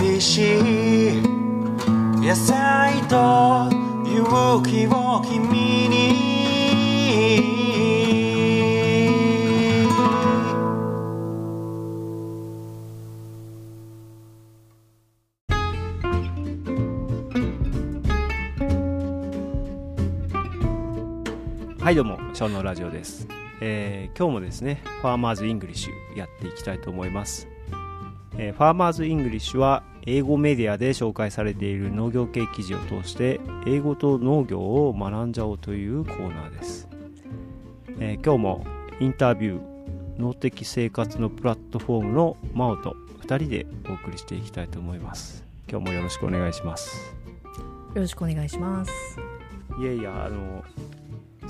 美味しい野菜と勇気を君に。はいどうもショーのラジオです、えー今日もですね Farmer's English やっていきたいと思います、えー Farmer's English は英語メディアで紹介されている農業系記事を通して英語と農業を学んじゃおうというコーナーです、えー今日もインタビュー農的生活のプラットフォームのマオと2人でお送りしていきたいと思います今日もよろしくお願いしますよろしくお願いします。いやいやあの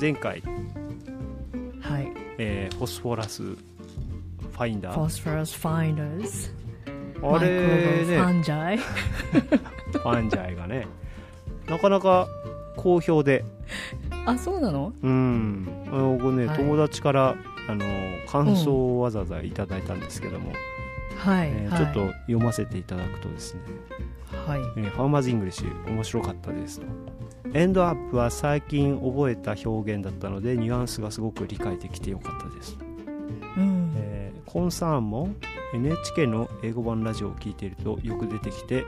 前回、はい。えー Phosphorus Finder Phosphorus Finders。あれね micro fungi。ファンジャイがね。なかなか好評で。あ、そうなの？うん。あの僕ね、はい。友達からあの感想をわざわざいただいたんですけども、はい、はい。えーちょっと読ませていただくとですね、はい。えー Farmer's English 面白かったですと。エンドアップは最近覚えた表現だったのでニュアンスがすごく理解できてよかったです、うん。えーコンサーンも NHK の英語版ラジオを聞いているとよく出てきて、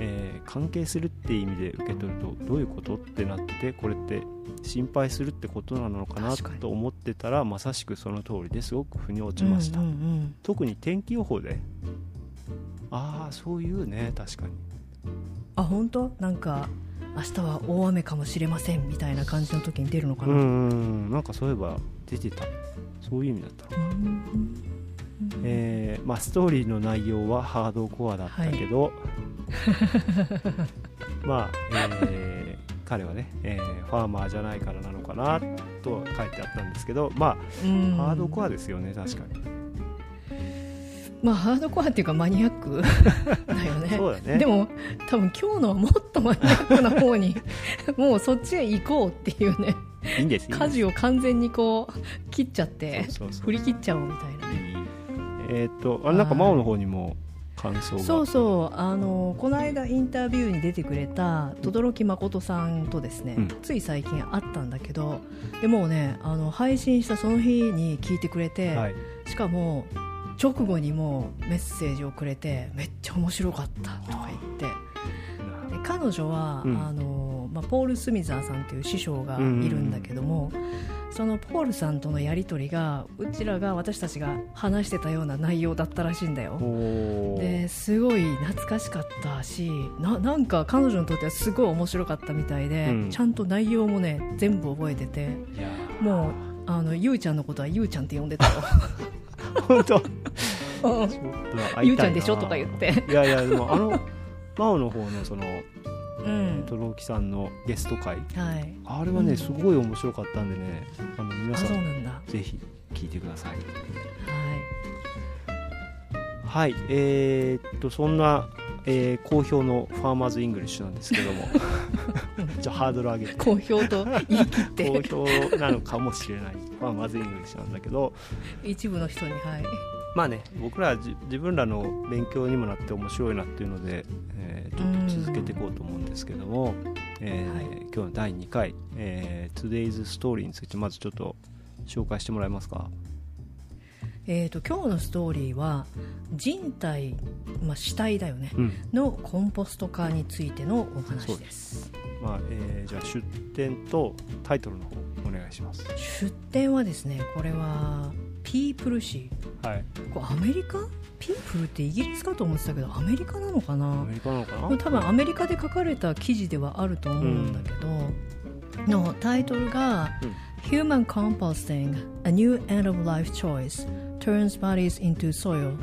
えー関係するって意味で受け取るとどういうことってなっててこれって心配するってことなのかなと思ってたらまさしくその通りですごく腑に落ちました、うんうん特に天気予報で。ああそういうね確かに。あ、本当？なんか、明日は大雨かもしれませんみたいな感じの時に出るのかな。うんうんうん。なんかそういえば出てた。そういう意味だったのうんえーまあ、ストーリーの内容はハードコアだったけど、まあ、えー彼はね、えーファーマーじゃないからなのかなとは書いてあったんですけどまうん。あハードコアですよね確かに、まあ、ハードコアっていうかマニアックだよね。ね。でも、多分今日のはもっとマニアックな方に、もうそっちへ行こうっていうね、いいんです舵を完全にこう、切っちゃって、振り切っちゃおうみたいなね。えーっとあれなんか真央の方にも感想が。そうそうあのこの間インタビューに出てくれた轟誠さんとですね、うん。つい最近会ったんだけどでもうねあの配信したその日に聞いてくれて、はい。しかも直後にもうメッセージをくれてめっちゃ面白かったとか言って。で彼女は、うん。あのまあ、ポール・スミザーさんという師匠がいるんだけども、そのポールさんとのやり取りがうちらが私たちが話してたような内容だったらしいんだよ。ですごい懐かしかったしななんか彼女にとってはすごい面白かったみたいで、うん。ちゃんと内容もね全部覚えてて。もうあのゆうちゃんのことはゆうちゃんって呼んでたよ。ー 本当？ゆうちゃんでしょ？とか言って。いやいやでもあの真央の方のそのうん。トロキさんのゲスト回。はい。あれはね、すごい面白かったんでねあの皆あさんぜひ聞いてください。い。はい。えーっとそんな、えー好評の Farmer's English なんですけども。じゃあハードル上げて。好評と言い切って。好評なのかもしれない。 Farmer's English なんだけど。一部の人にはいまあね。僕らじ自分らの勉強にもなって面白いなっていうので、えーちょっと続けていこうと思うんですけども、えーはい。今日の第2回、えー Today's Story についてまずちょっと紹介してもらえますか？えー、と今日のストーリーは人体、まあ、死体だよね。うん。のコンポスト化についてのお話です。まあえーじゃあ出典とタイトルの方お願いします。出典はですねこれはピープル誌はい。これアメリカ？ピープルってイギリスかと思ってたけどアメリカなのかアなメリカなのかな？多分アメリカで書かれた記事ではあると思うんだけど、のタイトルが、うん。Human Composting A New End of Life Choice Turns Bodies into Soil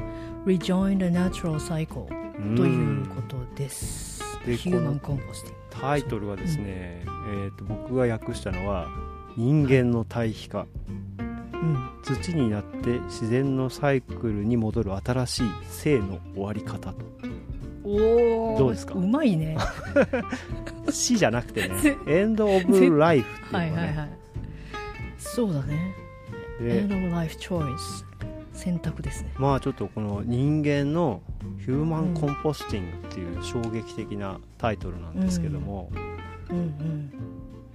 Rejoin the Natural Cycle うん。ということです。でヒューマンコンポスティンタイトルはですね、えー、と僕が訳したのは「人間の対比化」グ、うん、土になって自然のサイクルに戻る新しい生の終わり方と。おおどうですか？うまいね。死じゃなくてね。ぜエンド・オブ・ライフっていうのがね。はいはいはい。そうだね。で End of Life Choice 選択ですね。まあちょっとこの人間のヒューマンコンポスティングっていう衝撃的なタイトルなんですけども、うんうん。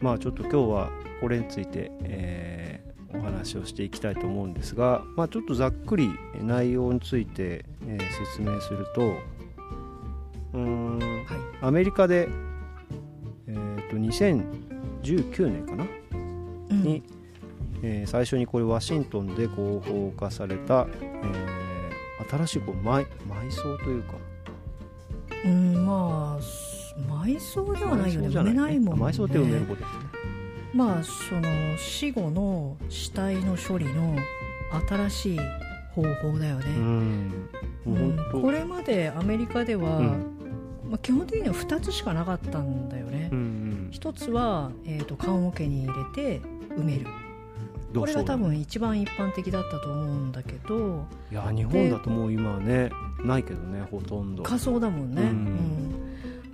まあちょっと今日はこれについて、えーお話をしていきたいと思うんですが、まあ、ちょっとざっくり内容について、えー説明するとうーんはい。アメリカで、えー、と2019年かな？うん。に、えー最初にこれワシントンで合法化された、えー新しいこう埋埋葬というか。うんまあす埋葬ではないよね。埋葬じゃ埋めないもんね。あ埋葬って埋めることですねまあその死後の死体の処理の新しい方法だよね、うん。もううん。これまでアメリカでは、うん。まあ、基本的には2つしかなかったんだよね、うんうん。一つは、えー、と棺桶に入れて埋める。これが多分一番一般的だったと思うんだけど。いや日本だともう今はねないけどねほとんど。仮装だもんね、うん。うん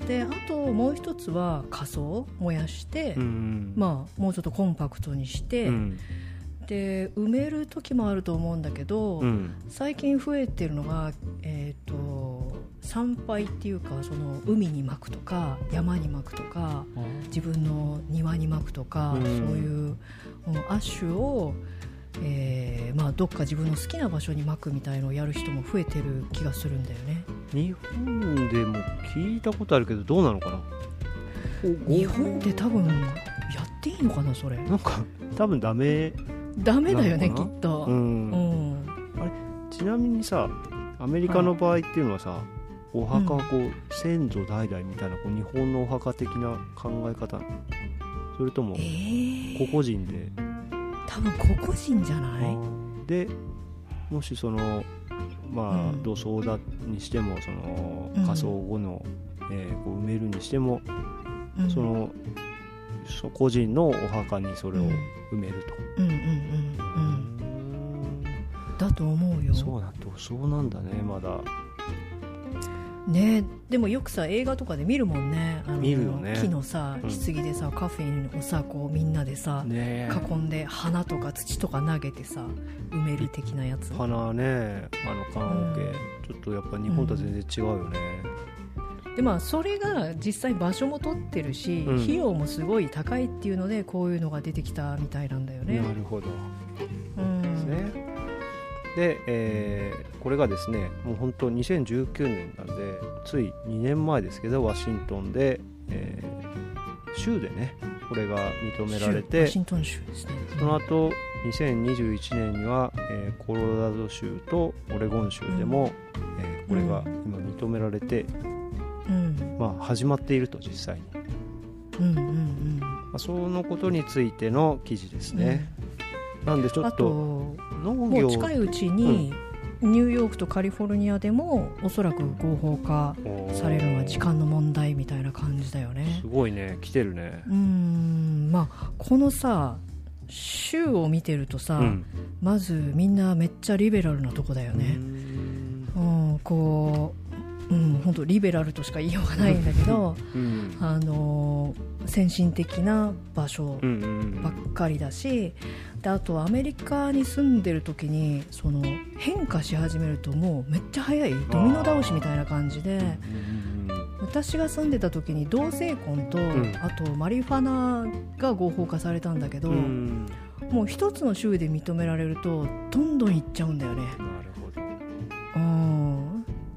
であともう一つは仮装燃やして、うんまあ、もうちょっとコンパクトにして、うん。で埋める時もあると思うんだけど、うん。最近増えてるのが、えー、と参拝っていうかその海に巻くとか山に巻くとか自分の庭に巻くとか、うん。そういううんアッシュを、えーまあ、どっか自分の好きな場所に巻くみたいのをやる人も増えてる気がするんだよね。日本でも聞いたことあるけどどうなのかな？日本で多分やっていいのかなそれ。なんか多分ダメダメだよねきっと、ううん。んちなみにさアメリカの場合っていうのはさ、お墓はこう、先祖代々みたいなこう日本のお墓的な考え方それともえー、個々人で、多分個々人じゃない？でもしそのまあ、うん。土葬だにしてもそのうん。火葬後の、えーこう埋めるにしても、うん。そのそ個人のお墓にそれをうん。埋めると、うんうんうんうん。だと思うよ。そうなん土葬なんだねまだねでもよくさ映画とかで見るもんね。あの見るよね。木のさうん。棺でさ、カフェをさこうみんなでさ、ね囲んで花とか土とか投げてさ埋める的なやつ。花ねあの棺桶、うん。ちょっとやっぱ日本とは全然違うよね、でまあそれが実際場所も取ってるし、うん。費用もすごい高いっていうのでこういうのが出てきたみたいなんだよね。なるほど。うん。ですね、で、えーこれがですねもう本当2019年なんでつい2年前ですけどワシントンで、えー州でねこれが認められてシントン州ですね。その後2021年には、えーコロラド州とオレゴン州でも、えーこれが今認められて、うん。まあ、始まっていると実際に、うんうんうん。まあ、そのことについての記事ですね、なんでちょあとっと農業。もう近いうちに、ニューヨークとカリフォルニアでもおそらく合法化されるのは時間の問題みたいな感じだよね。すごいね。来てるね。うーん。まあこのさ州を見てるとさ、うん。まずみんなめっちゃリベラルなとこだようねん。うんこううん本当リベラルとしか言いようがないんだけどうん。あの先進的な場所ばっかりだしであとアメリカに住んでる時にその変化し始めるともうめっちゃ早いドミノ倒しみたいな感じでうん私が住んでた時に同性婚と、ん。あとマリファナが合法化されたんだけど、うん。うんもう一つの州で認められるとどんどんいっちゃうんだよね。なるほど。うん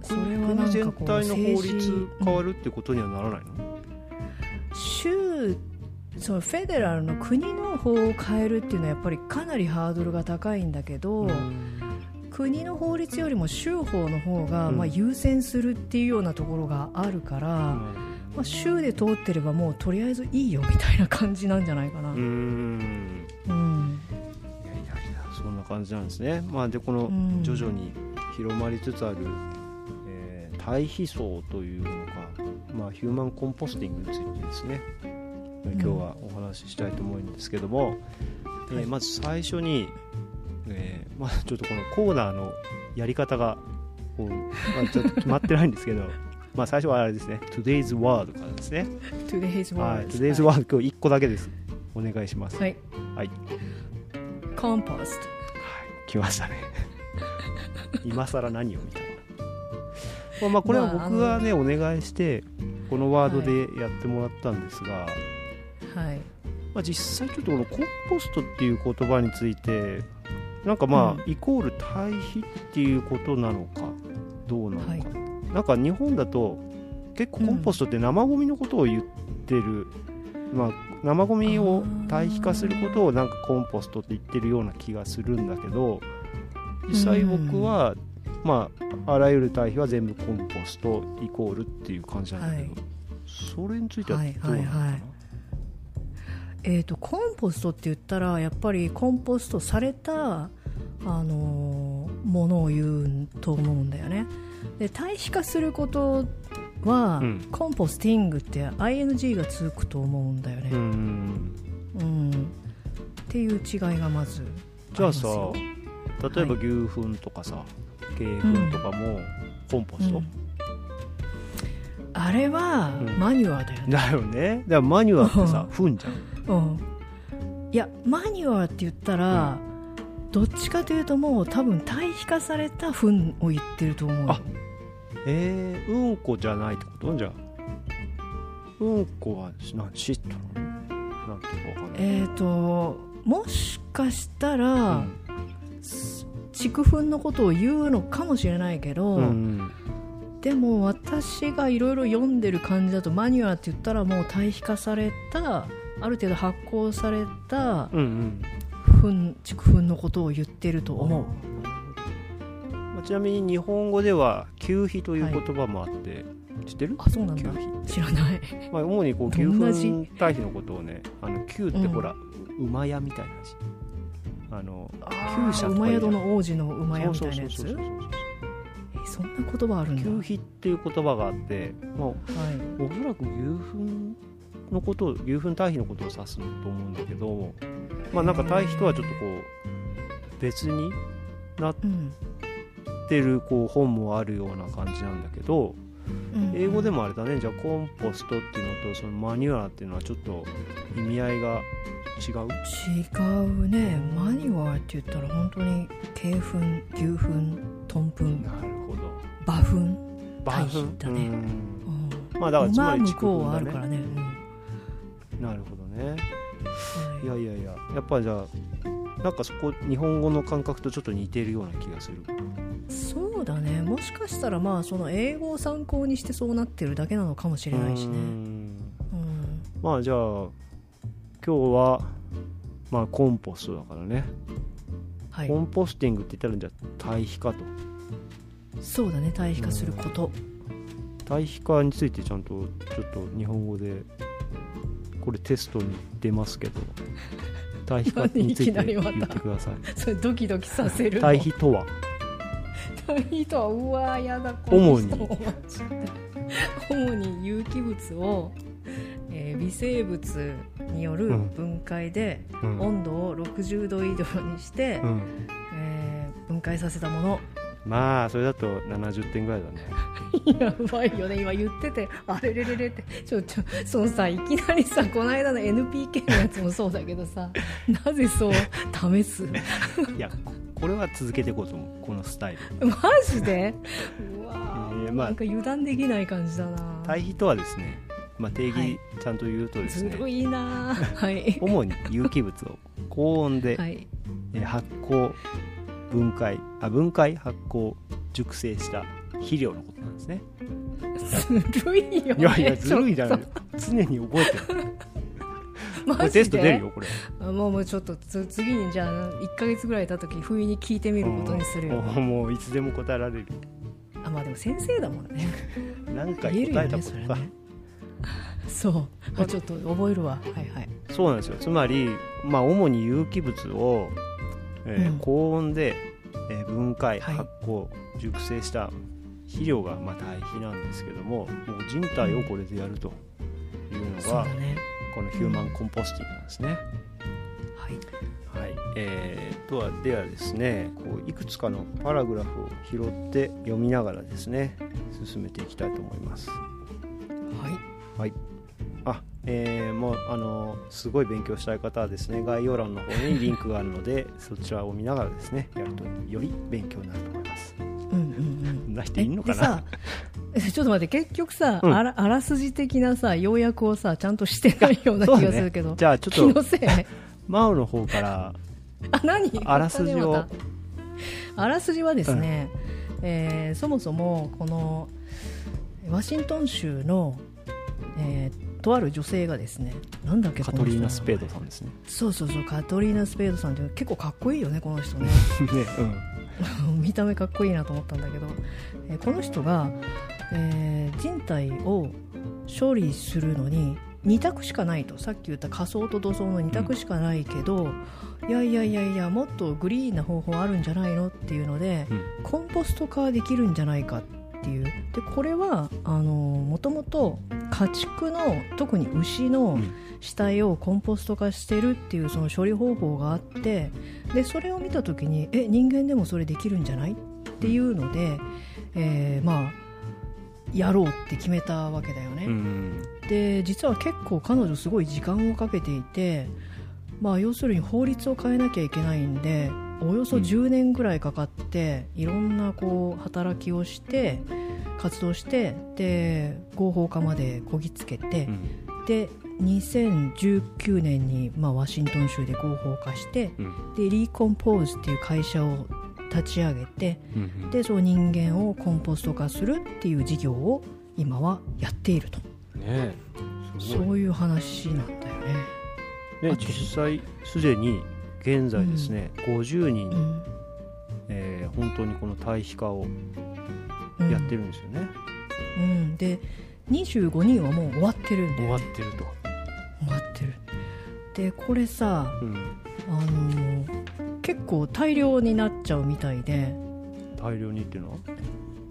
それは国全体の法律変わるってことにはならないの、州そのフェデラルの国の法を変えるっていうのはやっぱりかなりハードルが高いんだけど、国の法律よりも州法の方がうん。まあ優先するっていうようなところがあるから、まあ、州で通ってればもうとりあえずいいよみたいな感じなんじゃないかな。うーん。うん。いやいやいやそんな感じなんですね、まあ、でこのうん。徐々に広まりつつある、えー対比層というのが、まあ、ヒューマンコンポスティングについてですね、えー今日はお話ししたいと思うんですけども、えーまず最初に、えーまあ、ちょっとこのコーナーのやり方がこう、まあ、ちょっと決まってないんですけど まあ最初はあれですね。Today's Word からですね。Today's Word、はい、Today's Word 今日1個だけです。お願いします。はい、はい、コンポスト来ましたね。今更何をみた？いな、まあ、まあこれは僕がね、お願いしてこのワードでやってもらったんですが、はい。まあ、実際ちょっとこのコンポストっていう言葉についてなんかまあ、うん。イコール対比っていうことなのかどうなのか、はい。なんか日本だと結構コンポストって生ゴミのことを言ってる、まあ、生ゴミを対比化することをなんかコンポストって言ってるような気がするんだけど実際僕は、まああらゆる対比は全部コンポストイコールっていう感じなんだけど、はい。それについてはどうなのかな、はいはいはい。えー、とコンポストって言ったらやっぱりコンポストされた、あのーものを言うと思うんだよね。で対比化することは、うん。コンポスティングって ING がつくと思うんだよね、うんうんっていう違いがまずじゃあさ例えば牛糞とかさ鶏糞とかもコンポスト、うん。あれはうん。マニュアだよ。ね、だよね。だからマニュアってさ糞じゃん。うん、いやマニュアって言ったら、どっちかというともう多分対比化された糞を言ってると思うよあえー、うんこじゃないってこと？じゃあ。うんこは何？シットなの？なんていうかわかんない、えっ、ともしかしたら、うん畜糞のことを言うのかもしれないけど、うんでも私がいろいろ読んでる感じだとマニュアって言ったらもう対比化されたある程度発酵されたうんうん糞畜糞のことを言ってると思う。まあちなみに日本語では給皮という言葉もあって、知ってる？あそうなんだ。知らない。まあ、主にこう牛どんな字？糞対比のことをねあの牛ってほら、馬屋みたいな字あの厩舎とか馬宿の王子の馬屋みたいなやつ？そんな言葉あるんだ。そう牛皮っていう言葉があって、まあ、はい。おそらく牛糞のことを牛糞対比のことを指すと思うんだけどまあなんか対比とはちょっとこう別になっうんてるこう本もあるような感じなんだけどうん。英語でもあれだね。じゃあコンポストっていうのとそのマニュアっていうのはちょっと意味合いが違う？違うね。マニュアって言ったら本当に鶏糞牛糞トン糞なるほど。馬糞バ対比だね。うん。うん。まあだからつまり畜こうはあ糞だね。るからね、なるほどね。うんはい。いやいやいややっぱじゃあなんかそこ日本語の感覚とちょっと似てるような気がする。そうだね。もしかしたらまあその英語を参考にしてそうなってるだけなのかもしれないしうねん。うん。まあじゃあ今日はまあコンポストだからね、はい。コンポスティングって言ったらじゃあ対比化と。そうだね対比化すること。対比化についてちゃんとちょっと日本語でこれテストに出ますけど 対比化について言ってください。それドキドキさせるの？対比とは？対比とは？うわーやだ主に。主に有機物を、えー微生物によるうん。分解で、うん。温度を60度以上にして、うん。えー分解させたもの。まあそれだと70点ぐらいだね。やばいよね。今言っててあれれれれって。ちょちょそのさいきなりさこの間の NPK のやつもそうだけどさ なぜそう試す？いやここれは続けていこうと思う。このスタイル。マジで？うわー、えーまあ。なんか油断できない感じだな。対比とはですね、まあ、定はい。義ちゃんと言うとですね、ずるいな。はい。主に有機物を高温で、はい。えー発酵分解あ分解発酵熟成した肥料のことなんですね。ずるいよ、ね、いやいやずるいじゃない。常に覚えてる。とこれテスト出るよこれ。あもうもうちょっとつ次にじゃあ1か月ぐらい経った時不意に聞いてみることにするよ。もうもういつでも答えられる。あまあでも先生だもんね。何回言えるよ答えたことかねそう。あちょっと覚えるわ。はいはい。そうなんですよ。つまり、まあ、主に有機物を、えーうん。高温で、えー分解はい。発酵熟成した肥料がまあ堆肥なんですけどももう人体をこれでやるというのが、ね。このヒューマンコンポスティングなんですね。はい。はい。えー、とはではですねこういくつかのパラグラフを拾って読みながらですね進めていきたいと思います。はいあ、えーもうあのすごい勉強したい方はですね概要欄の方にリンクがあるので そちらを見ながらですねやるとより勉強になると思います。んな人いるのかな？ちょっと待って結局さ、うん。あらあらすじ的なさ要約をさちゃんとしてないような気がするけど、ね。じゃあちょっと気のせい？マウの方からあ何？あらすじを。あらすじはですね、えーそもそもこのワシントン州の、えーとある女性がですねなんだっけカトリーナ・スペードさんですね。そうそうそうカトリーナ・スペードさんって結構かっこいいよねこの人ね。ねうん。見た目かっこいいなと思ったんだけど、えーこの人が、えー人体を処理するのに2択しかないと。さっき言った仮想と土葬の2択しかないけど、いやいやいやいやもっとグリーンな方法あるんじゃないの？っていうので、うん。コンポスト化できるんじゃないかっていう。でこれはあのもともと家畜の特に牛のうん。死体をコンポスト化してるっていうその処理方法があってでそれを見た時にえ人間でもそれできるんじゃない？っていうので、えーまあやろうって決めたわけだよね。うん。で実は結構彼女すごい時間をかけていて、まあ、要するに法律を変えなきゃいけないんでおよそうん。10年ぐらいかかって、いろんなこう働きをして活動してで合法化までこぎつけて、うん。で2019年に、まあ、ワシントン州で合法化してうん。でリーコンポーズっていう会社を立ち上げてうんでその人間をコンポスト化するっていう事業を今はやっていると。ねすそういう話なんだよね。ね実際すでに現在ですね、50人、うん。えー本当にこの対比化をうん。やってるんですよね、うん、で25人はもう終わってるんだ終よねわってると、終わってる。でこれさ、うん、あのー結構大量になっちゃうみたいで。大量にっていうのは、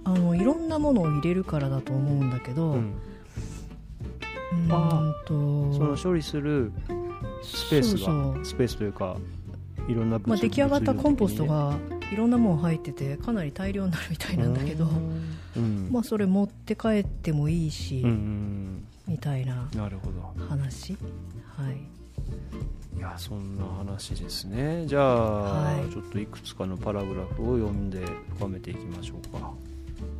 あのいろんなものを入れるからだと思うんだけど、うん。うーんあとその処理するスペースがスペースというかいろんな物まあ、出来上がったコンポスト物がいろんなもの入っててかなり大量になるみたいなんだけど、うん。まあ、それ持って帰ってもいいし、うんうんみたいなうんなるほど。話。はい。いやそんな話ですね。じゃあ、はい。ちょっといくつかのパラグラフを読んで深めていきましょうか。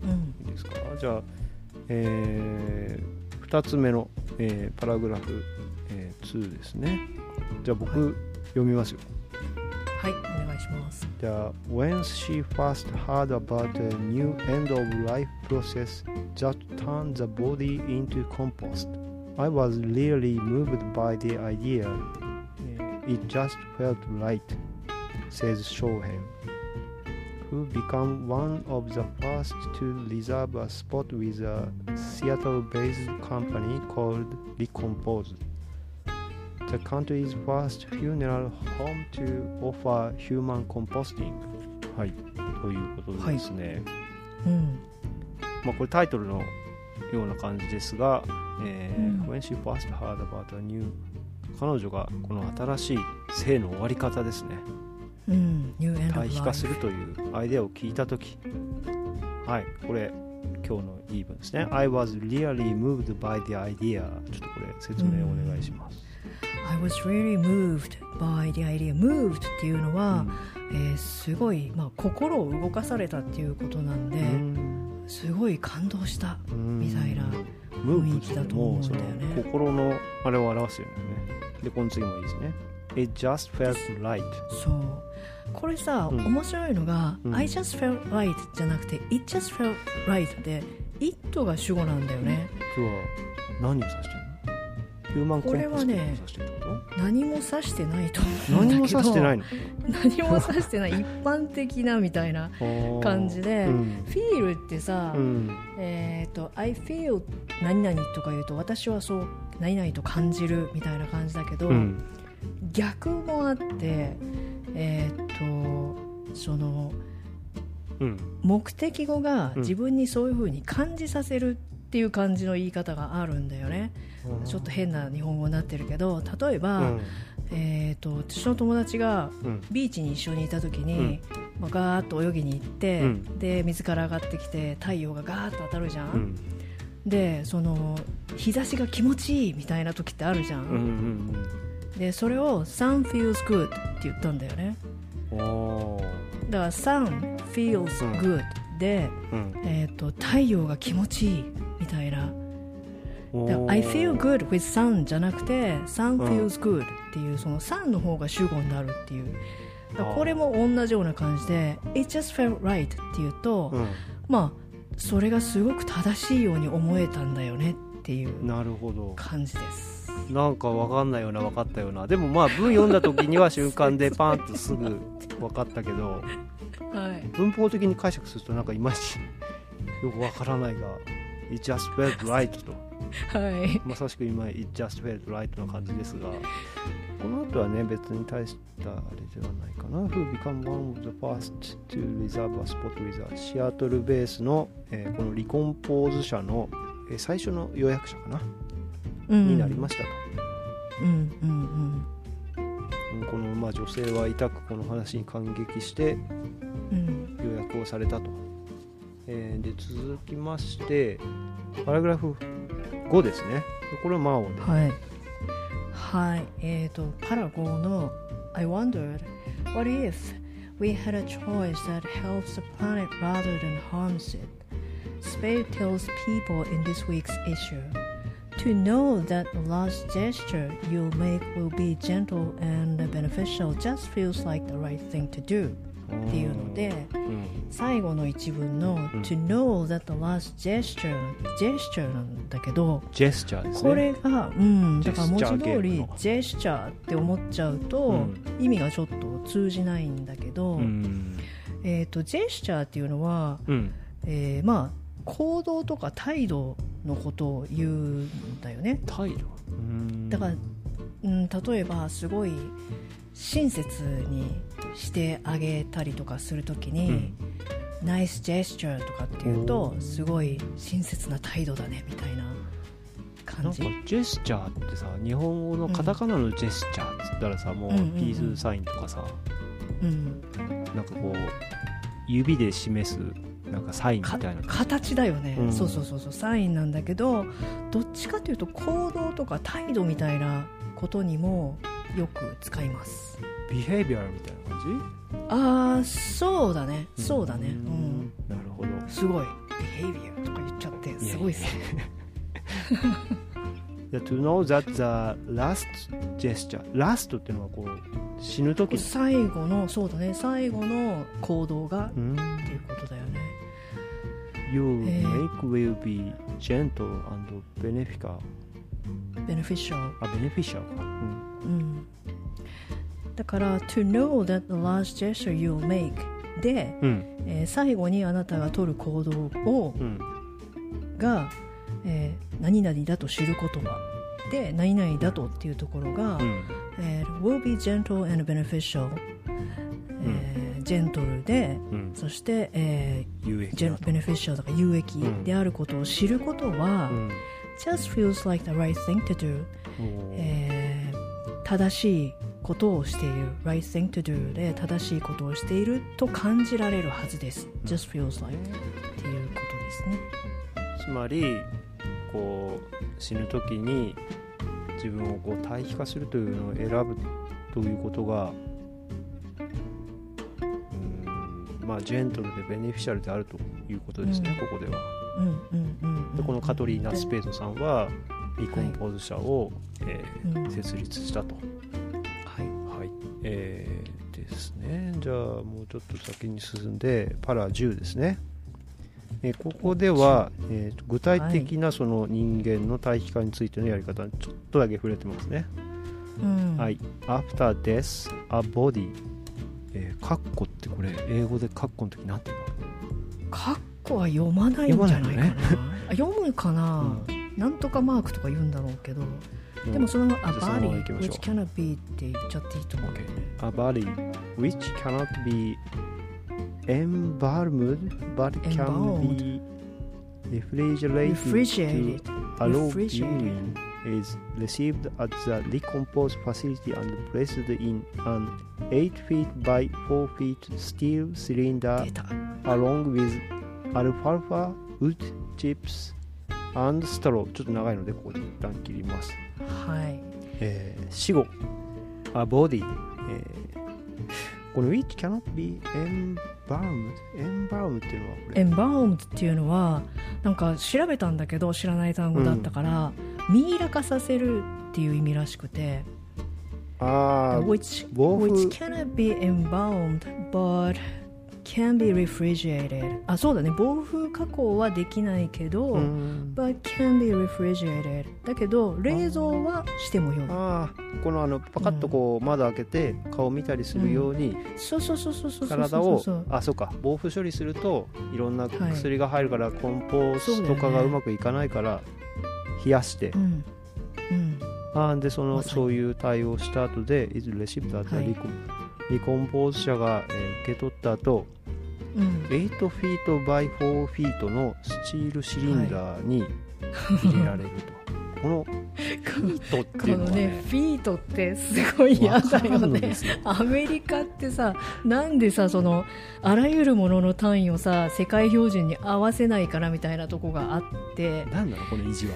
うん。いいですか？じゃあ、え2つ目の、えーパラグラフ、えー2ですねじゃあ僕、読みますよはいお願いしますじゃあ When she first heard about a new end-of-life process that turned the body into compost I was really moved by the idea Uh, It just felt right says Shohei who became one of the first to reserve a spot with a Seattle-based company called Recompose. The country's first funeral home to offer human composting. はい、ということでですね、うん。まあこれタイトルのような感じですが、えーうん。When she first heard about a new 彼女がこの新しい性の終わり方ですね。うん。対比化するというアイデアを聞いたときはい。これ今日の言い分ですね。I was really moved by the idea ちょっとこれ説明お願いします、I was really moved by the idea. Moved っていうのは、えーすごい、まあ、心を動かされたっていうことなんで、うん。すごい感動したうん。みたいな雰囲気だと思うんだよね。心のあれを表すよね。でこの次もいいですね。It just felt right. そう。これさ、うん。面白いのが、うん。I just felt right じゃなくて It just felt right で It が主語なんだよね。今日は何を指してるの？ヒューマンコンポストを指してるってこ何も指してないとと思うんだけど何も指してないの？何も指してない一般的なみたいな 感じで、うん、feel ってさ、うん。えっ、と I feel 何々とか言うと私はそう何々と感じるみたいな感じだけど、うん。逆もあってえっ、とそのうん。目的語がうん。自分にそういう風に感じさせるっていう感じの言い方があるんだよね、ちょっと変な日本語になってるけど例えば、うん。えー、と私の友達がうん。ビーチに一緒にいた時に、まあ、ガーッと泳ぎに行って、うん。で水から上がってきて太陽がガーッと当たるじゃん、うん。でその日差しが気持ちいいみたいな時ってあるじゃん、うんうんでそれを sun feels good って言ったんだよね。だから sun feels うん good でで、うん。えー、と太陽が気持ちいいみたいな。I feel good with sun じゃなくて sun feels good っていうその sun の方が主語になるっていう。これも同じような感じで It just felt right っていうと、うん。まあそれがすごく正しいように思えたんだよねっていう感じです。なんか分かんないような分かったような。でもまあ文読んだ時には瞬間で パンとすぐ分かったけどはい。文法的に解釈するとなんかいまいちよく分からないが「It just felt right」と。はい。まさしく今「It just felt right」な感じですが。この後はね別に大したあれではないかな「Who become one of the first to reserve a spot with a シアトルベースの、えーこのリコンポーズ社の、えー最初の予約者かな、うん。になりましたと。うんうんうん。このまあ女性は痛くこの話に感激してうんうん。予約をされたと、えーで続きましてパラグラフ5ですねこれはマオで、はいはいえっ、とパラゴの I wondered what if we had a choice that helps the planet rather than harms it Spade tells people in this week's issue to know that the last gesture you'll make will be gentle and beneficial just feels like the right thing to do っていうのでうん。最後の一文の、to know that the last gesture gesture なんだけどジェスチャーですね。これが、うん、だから文字通りジェスチャーって思っちゃうと、うん。意味がちょっと通じないんだけど、うん、えー、とジェスチャーっていうのは、うん、えーまあ行動とか態度のことを言うんだよね。態度？うん。だから、うん、例えばすごい親切にしてあげたりとかするときに、ナイスジェスチャーとかっていうとすごい親切な態度だねみたいななんか感じ。ジェスチャーってさ日本語のカタカナのジェスチャーっつったらさ、もううんうんうん。ピースサインとかさ、うん、なんかこう指で示すなんかサインみかたいな。形だよね、うん。そうそうそうそう。サインなんだけどどっちかというと行動とか態度みたいなことにもよく使います。ビヘイビアみたいな感ああそうだね。じそうだね。うん。なるほど。すごい。ビヘイビアとか言っちゃってすごいっすね。To know that the last gesture last っていうのはこう死ぬ時最後のそうだね。最後の行動がうん。っていうことだよね。You えー。make will be gentle and beneficial. ベネフィッシャルあ beneficial か、うんうん。だから to know that the last gesture you'll make で、うん。えー最後にあなたが取る行動をうん。が、えー何々だと知ることは。で何々だとっていうところが、うん。えー will be gentle and beneficial、えージェントルでうん。そして、え有ー、ジェ益ベネフィッシャルとか有益うん。であることを知ることは、うん。just feels like the right thing to do、えー正しいことをしている。Right thing to do で正しいことをしていると感じられるはずです、just feels like っていうことですね。つまりこう死ぬ時に自分をこう対比化するというのを選ぶということがうんまあジェントルでベネフィシャルであるということですね、うん。ここではうん。うん。うん。うんでこのカトリーナ・スペードさんはリコンポーズ社を、えーうん。設立したと。はい。はい。えーですね。じゃあもうちょっと先に進んでパラ10ですね、えーここでは、えー具体的なその人間の対比化についてのやり方にちょっとだけ触れてますね、うん。はい。After death a body えーカッコってこれ英語でカッコの時なんていうの？カッコは読まないんじゃないかな。読まないあ読むかな、なんとかマークとか言うんだろうけど、でもそのまま「a body which cannot be」って言っちゃっていいと思うんだよね A body which cannot be embalmed but can be refrigerated, Refrigerated to allow viewing is received at the recompose facility and placed in an 8 feet by 4 feet steel cylinder along with alfalfa wood chips and straw ちょっと長いのでここで一旦切ります。はい。えー死後。あボディ、えーこの which cannot be embalmed embalmed っていうのはこれ。エンバウムっていうのはなんか調べたんだけど知らない単語だったから、ミイラ化させるっていう意味らしくて。ああ which, which cannot be embalmed but can be refrigerated. あそうだね。防風加工はできないけど、うん。but can be refrigerated. だけど冷蔵はしてもよい。ああこのあのパカッとこう窓開けて顔見たりするようにそうそうそうそうそうそう体をあそうか。防腐処理するといろんな薬が入るからコンポスト化がうまくいかないから冷やして。うん。うん。あーでそのそういう対応した後でいずれレシプトあったはい。リコリコンポーズ社が、えー受け取った後うん。8フィート by 4フィートのスチールシリンダーに入れられると、このフィートってこいうのはねのねフィートってすごい嫌だよね。るのですよ。アメリカってさなんでさそのあらゆるものの単位をさ世界標準に合わせないからみたいなとこがあって。何なのこの意地は。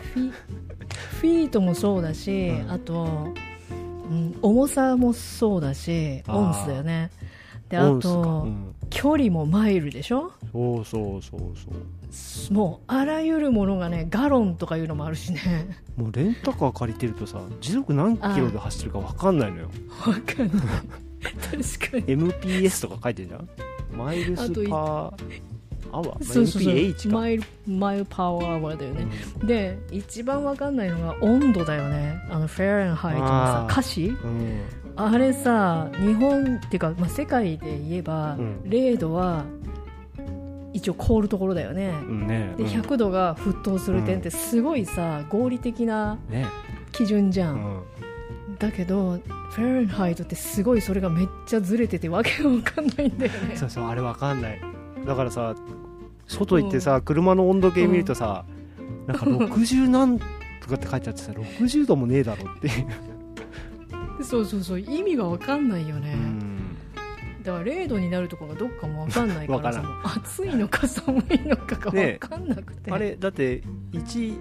フィートもそうだし、うん。あと、うん、重さもそうだしオンスだよねであと、うん。距離もマイルでしょ？そうそうそうそう。もうあらゆるものがねガロンとかいうのもあるしね。もうレンタカー借りてるとさ時速何キロで走ってるか分かんないのよ。わかんない。確かに。MPS とか書いてるじゃん？マイルスパーアワーそうそうそう。マイルマイルパワーアワーだよね、うで一番わかんないのが温度だよね。あのフェアレンハイトのさ歌詞？んうんあれさ日本っていうか、まあ、世界で言えば、うん。0度は一応凍るところだよね、うんね。でうん。100度が沸騰する点ってすごいさ合理的なね。基準じゃ、うん。んだけどフェアレンハイトってすごいそれがめっちゃずれててわけがわかんないんだよね。そうそうあれ分かんない。だからさ外行ってさ車の温度計見るとさなんか60何とかって書いてあってさ60度もねえだろっていうそうそうそう意味がわかんないよね、うん。だから0度になるところがどっかもわかんないから暑いのか寒いのかがねわかんなくて、あれだって1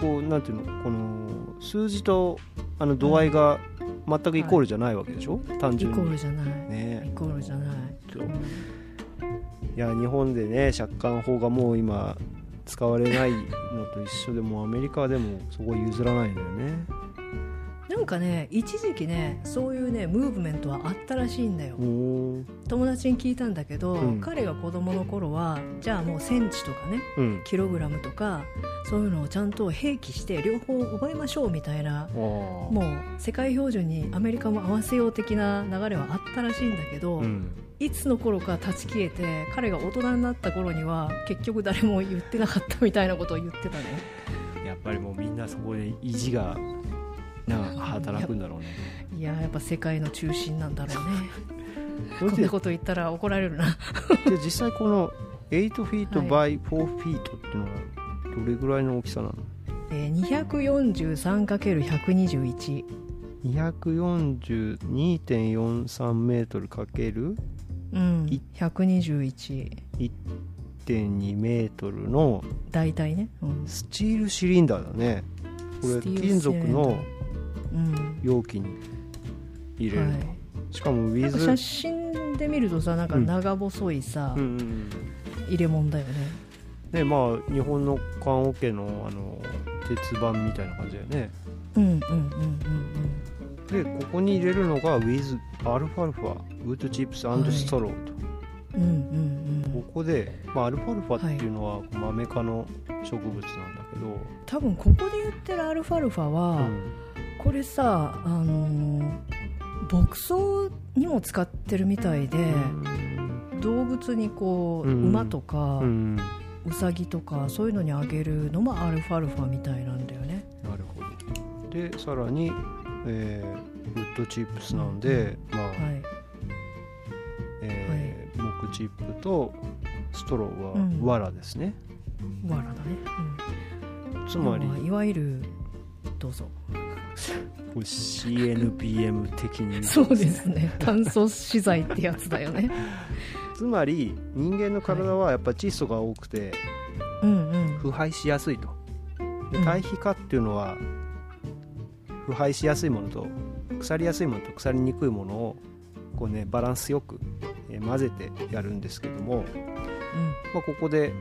こうなんていうのこの数字とあの度合いが全くイコールじゃないわけでしょ、単イ純に。コールじゃない、ね。イコールじゃない、いや日本でね借款法がもう今使われないのと一緒でもうアメリカでもそこ譲らないんだよねなんかね一時期ねそういうねムーブメントはあったらしいんだよ。友達に聞いたんだけど、うん。彼が子供の頃はじゃあもうセンチとかねうん。キログラムとかそういうのをちゃんと併記して両方覚えましょうみたいなももう世界標準にアメリカも合わせよう的な流れはあったらしいんだけど、うん、いつの頃か断ち切れて彼が大人になった頃には結局誰も言ってなかったみたいなことを言ってたね。やっぱりもうみんなそこで意地がなんか働くんだろうね。いややっぱ世界の中心なんだろうね。こんなこと言ったら怒られるな。で実際この8フィートは by 4フィートっていうのはどれぐらいの大きさなの？えー 243×121 242.43メートルかけるうん。い121 1.2メートルの大体ね、うん。スチールシリンダーだね。これ金属のうん容器に入れると、はい。しかもウィズ写真で見るとさなんか長細いさ、うんうんうん。入れ物だよね。ねまあ日本の棺桶のあの鉄板みたいな感じだよね。うんうんうんうんでここに入れるのが with アルファルファウッドチップスはい。ストローと、うんうんうん。うんここで、まあ、アルファルファっていうのはマメ科の植物なんだけど、多分ここで言ってるアルファルファは、うんこれさあのー牧草にも使ってるみたいで、動物にこう、うん。馬とか、うん。ウサギとかそういうのにあげるのもアルファルファみたいなんだよね。なるほど。でさらに、えーウッドチップスなんで、まあはい。えー木チップとストローはうん。藁ですね、わらだね、うん、つまりいわゆるどうぞ。これ CNPM 的に言うとそうですね。炭素資材ってやつだよね。つまり人間の体はやっぱ窒素が多くてうんうん。腐敗しやすいと。でうん。対比化っていうのは腐敗しやすいものと腐りやすいものと腐りにくいものをこうねバランスよく、えー混ぜてやるんですけども、まあ、ここで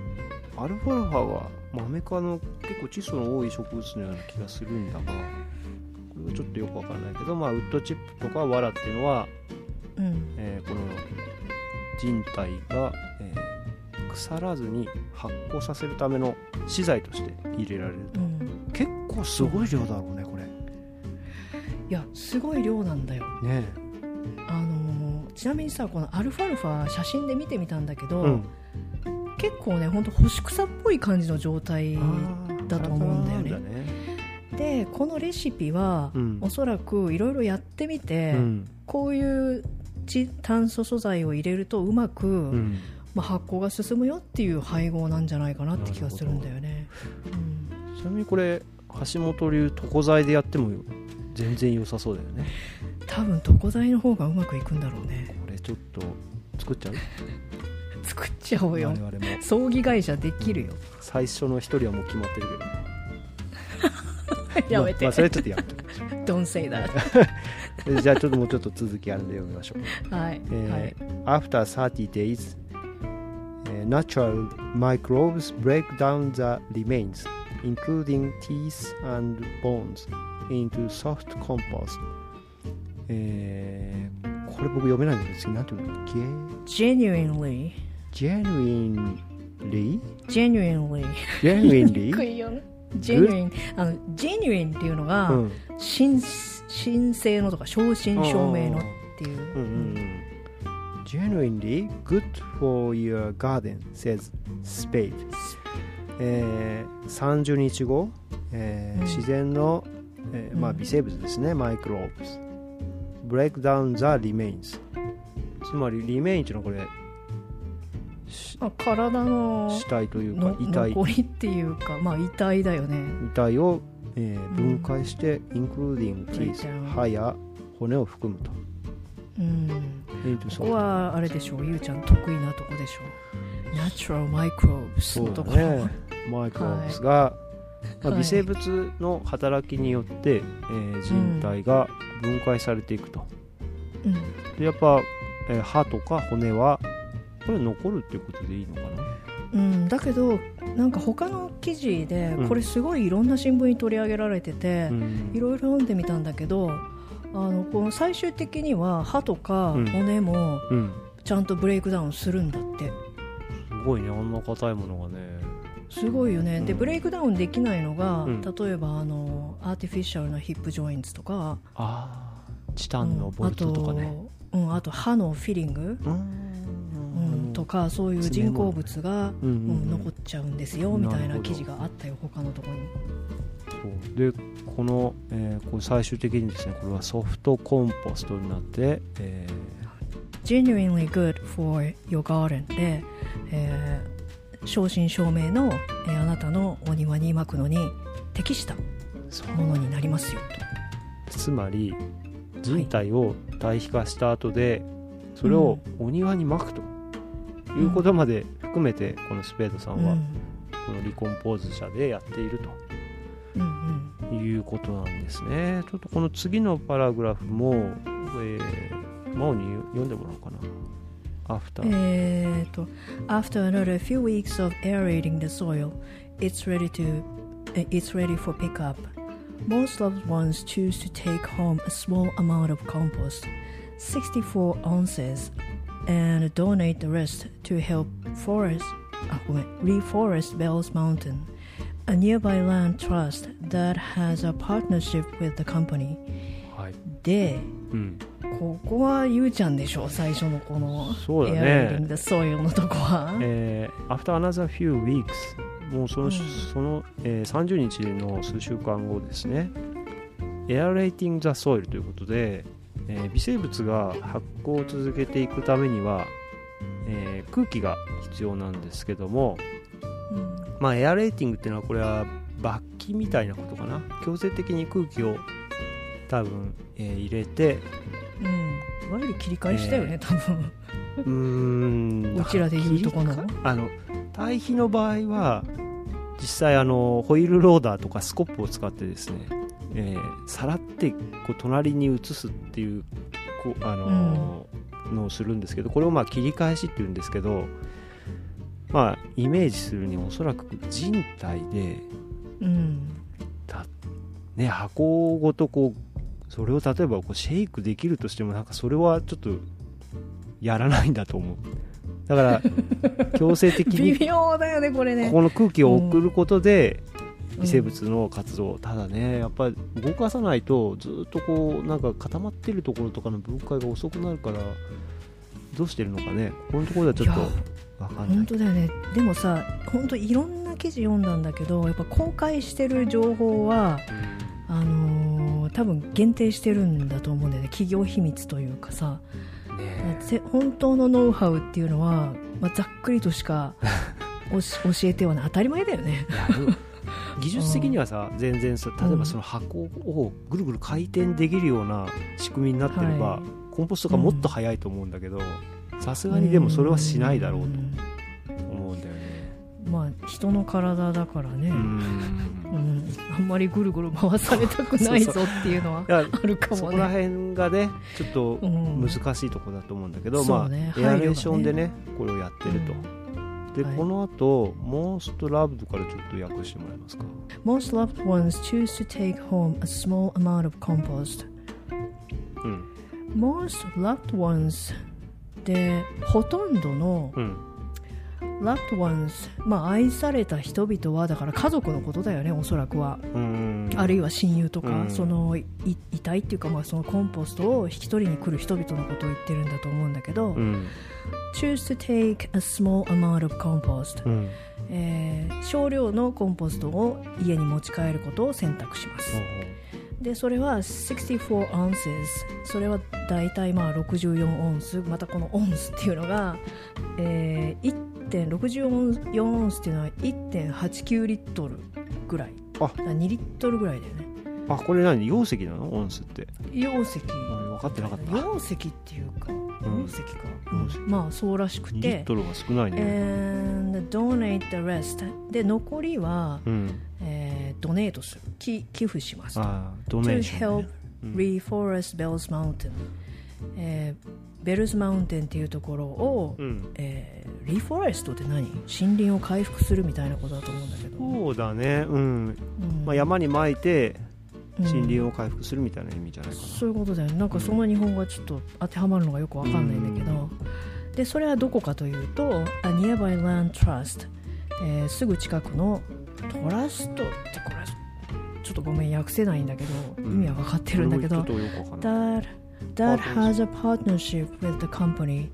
アルファルファはマメ科の結構窒素の多い植物のような気がするんだがこれはちょっとよくわからないけど、まあ、ウッドチップとか藁っていうのは、うん。うんえーこの人体が、えー腐らずに発酵させるための資材として入れられると。うん。結構すごい量だろうねこれ。いやすごい量なんだよ。ねあのーちなみにさこのアルファルファ写真で見てみたんだけど、うん結構ねほんと干し草っぽい感じの状態だと思うんだよね。でこのレシピは、うん。おそらくいろいろやってみて、うん。こういうち炭素素材を入れるとうまく、うん。まあ、発酵が進むよっていう配合なんじゃないかなって気がするんだよね、うん。ちなみにこれ橋本流床材でやっても全然良さそうだよね。多分床材の方がうまくいくんだろうね。これちょっと作っちゃう？作っちゃおうよ。我々も。葬儀会社できるよ。最初の一人はもう決まってるけど。やめて、まあまあそれちょっとやめて。Don't say that えじゃあちょっともうちょっと続きあるんで読みましょうはい、えー After 30 days、えー natural microbes break down the remains including teeth and bones into soft compost. えーこれ僕読めないんですけどなんていうのゲ Genuinely genuinely Genuinely genuinely 低いよね Genuine あの Genuine っていうのが、うん神神聖のとか正真正銘のっていう、うんうんうん Genuinely good for your garden says Spade えー30日後、えーうん自然の、えーまあ、うん微生物ですね、マイクローブス break down the remains つまりリメインっていうのはこれ体の死体というかの遺体。残りっていうかまあ遺体だよね。遺体を、えーうん分解して、including teeth breakdown 歯や骨を含むと。うん。ここはあれでしょう。ゆうちゃん得意なとこでしょう。Natural Microbes そうだのところ、ねマイクローブスが、まあ、はい。微生物の働きによって、えー人体が分解されていくと、うん。でやっぱ、えー歯とか骨はこれ残るっていうことでいいのかな？うん、だけどなんか他の記事でうん。これすごいいろんな新聞に取り上げられてて、うん。いろいろ読んでみたんだけどあのこの最終的には歯とかうん。骨もうん。ちゃんと break down するんだって。すごいねあんな硬いものがね。すごいよね、でうん。 break down できないのが、うん。例えばあの artificial な hip joints とか。ああチタンのボルトとかね、うん、あと,、うん、あと歯のフィリング、うんうん、とかそういう人工物が、うんうんううんん残っちゃうんですよみたいな記事があったよ他のところにでこの、えーこれ最終的にですねこれはソフトコンポストになって、え genuinely good for your garden で、えー正真正銘の、えーあなたのお庭にまくのに適したものになりますよつまり人体を堆肥化した後でそれをお庭にまくということまで含めてこのスペードさと、んはうんこのリコンポーズ社でやっているうんうんということなんですねちょっとこの次のパラグラフも、えー、真央に読んでもらおうかなアフター、えーと After another few weeks of aerating the soil it's ready to eh, it's ready for pickup most loved ones choose to take home a small amount of compost 64 ounces and donate the rest to help forest あごめん reforest Bells Mountain a nearby land trust that has a partnership with the company はいでうん、ここはゆうちゃんでしょ最初のこのそうだね aerating the soil のとこは、えー、After another few weeks もうその,、うんその、えー30日の数週間後ですね Aerating the soil ということで、えー微生物が発酵を続けていくためには、えー空気が必要なんですけども、うん。まあ、エアレーティングっていうのはこれは罰金みたいなことかな。強制的に空気を多分、えー入れてうん、いわゆる切り替えしたよね、多分。うーん うちらで言うとこの。あの堆肥の場合は実際あのホイールローダーとかスコップを使ってですね、えーさらってこう隣に移すっていうこうあのーのをするんですけどこれをまあ切り返しっていうんですけどまあイメージするにおそらく人体でうん。ね箱ごとこうそれを例えばこうシェイクできるとしてもなんかそれはちょっとやらないんだと思う。だから 強制的に微妙だよねこれね。ここの空気を送ることでうん微生物の活動、ただねやっぱり動かさないとずっとこうなんか固まってるところとかの分解が遅くなるからどうしてるのかね。このところではちょっとわかんない。本当だよね。でもさ本当いろんな記事読んだんだけどやっぱ公開してる情報はあのー多分限定してるんだと思うんだよね。企業秘密というかさ。ねぜ本当のノウハウっていうのは、まあ、ざっくりとしか教えてはない。当たり前だよね技術的にはさ全然さ例えばその箱をぐるぐる回転できるような仕組みになってれば、はい。コンポストがもっと早いと思うんだけどさすがにでもそれはしないだろうとん。思うんだよね。まあ人の体だからね、ううん。んあんまりぐるぐる回されたくないぞっていうのはあるからもそこらね辺がねちょっとうん。難しいところだと思うんだけど、まあそうね。エアレーションでねこれをやってると、で、はいこの後モンストラブドからちょっと訳してもらえますか Most loved ones choose to take home a small amount of compost うん Most loved ones でほとんどのうん loved ones まあ愛された人々はだから家族のことだよねおそらくは。うん。あるいは親友とか、うん。そのい遺体っていうか、まあ、そのコンポストを引き取りに来る人々のことを言ってるんだと思うんだけど、うん。choose to take a small amount of compost、うん。えー少量のコンポストを家に持ち帰ることを選択します。でそれは64 ounces それは大体まあ64オンス。またこのオンスっていうのが、えー、1.64オンスっていうのは1.89リットルぐらい。あ。2リットルぐらいだよね。あこれ何？溶石なの？オンスって。溶石俺分かってなかった。溶石っていうか。ん。溶石か、溶石まあそうらしく2リッてトルが少ないね、and donate the rest. で残りは、うん。えードネートする。寄寄付しますと。ああドネ to ーション、help ねうん。reforest Bells Mountain、えーベルズマウンテンっていうところを、うん。えーリフォレストって何？森林を回復するみたいなことだと思うんだけど、そうだね。うん、うん。まあ、山に巻いてうん。森林を回復するみたいな意味じゃないかな、そういうことだよね。なんかその日本語がちょっと当てはまるのがよくわかんないんだけど、でそれはどこかというと A Nearby Land Trust、えーすぐ近くのトラストってこれちょっとごめん訳せないんだけど、うん。意味は分かってるんだけど。ちょっとよくわかんない that, has a partnership with the company.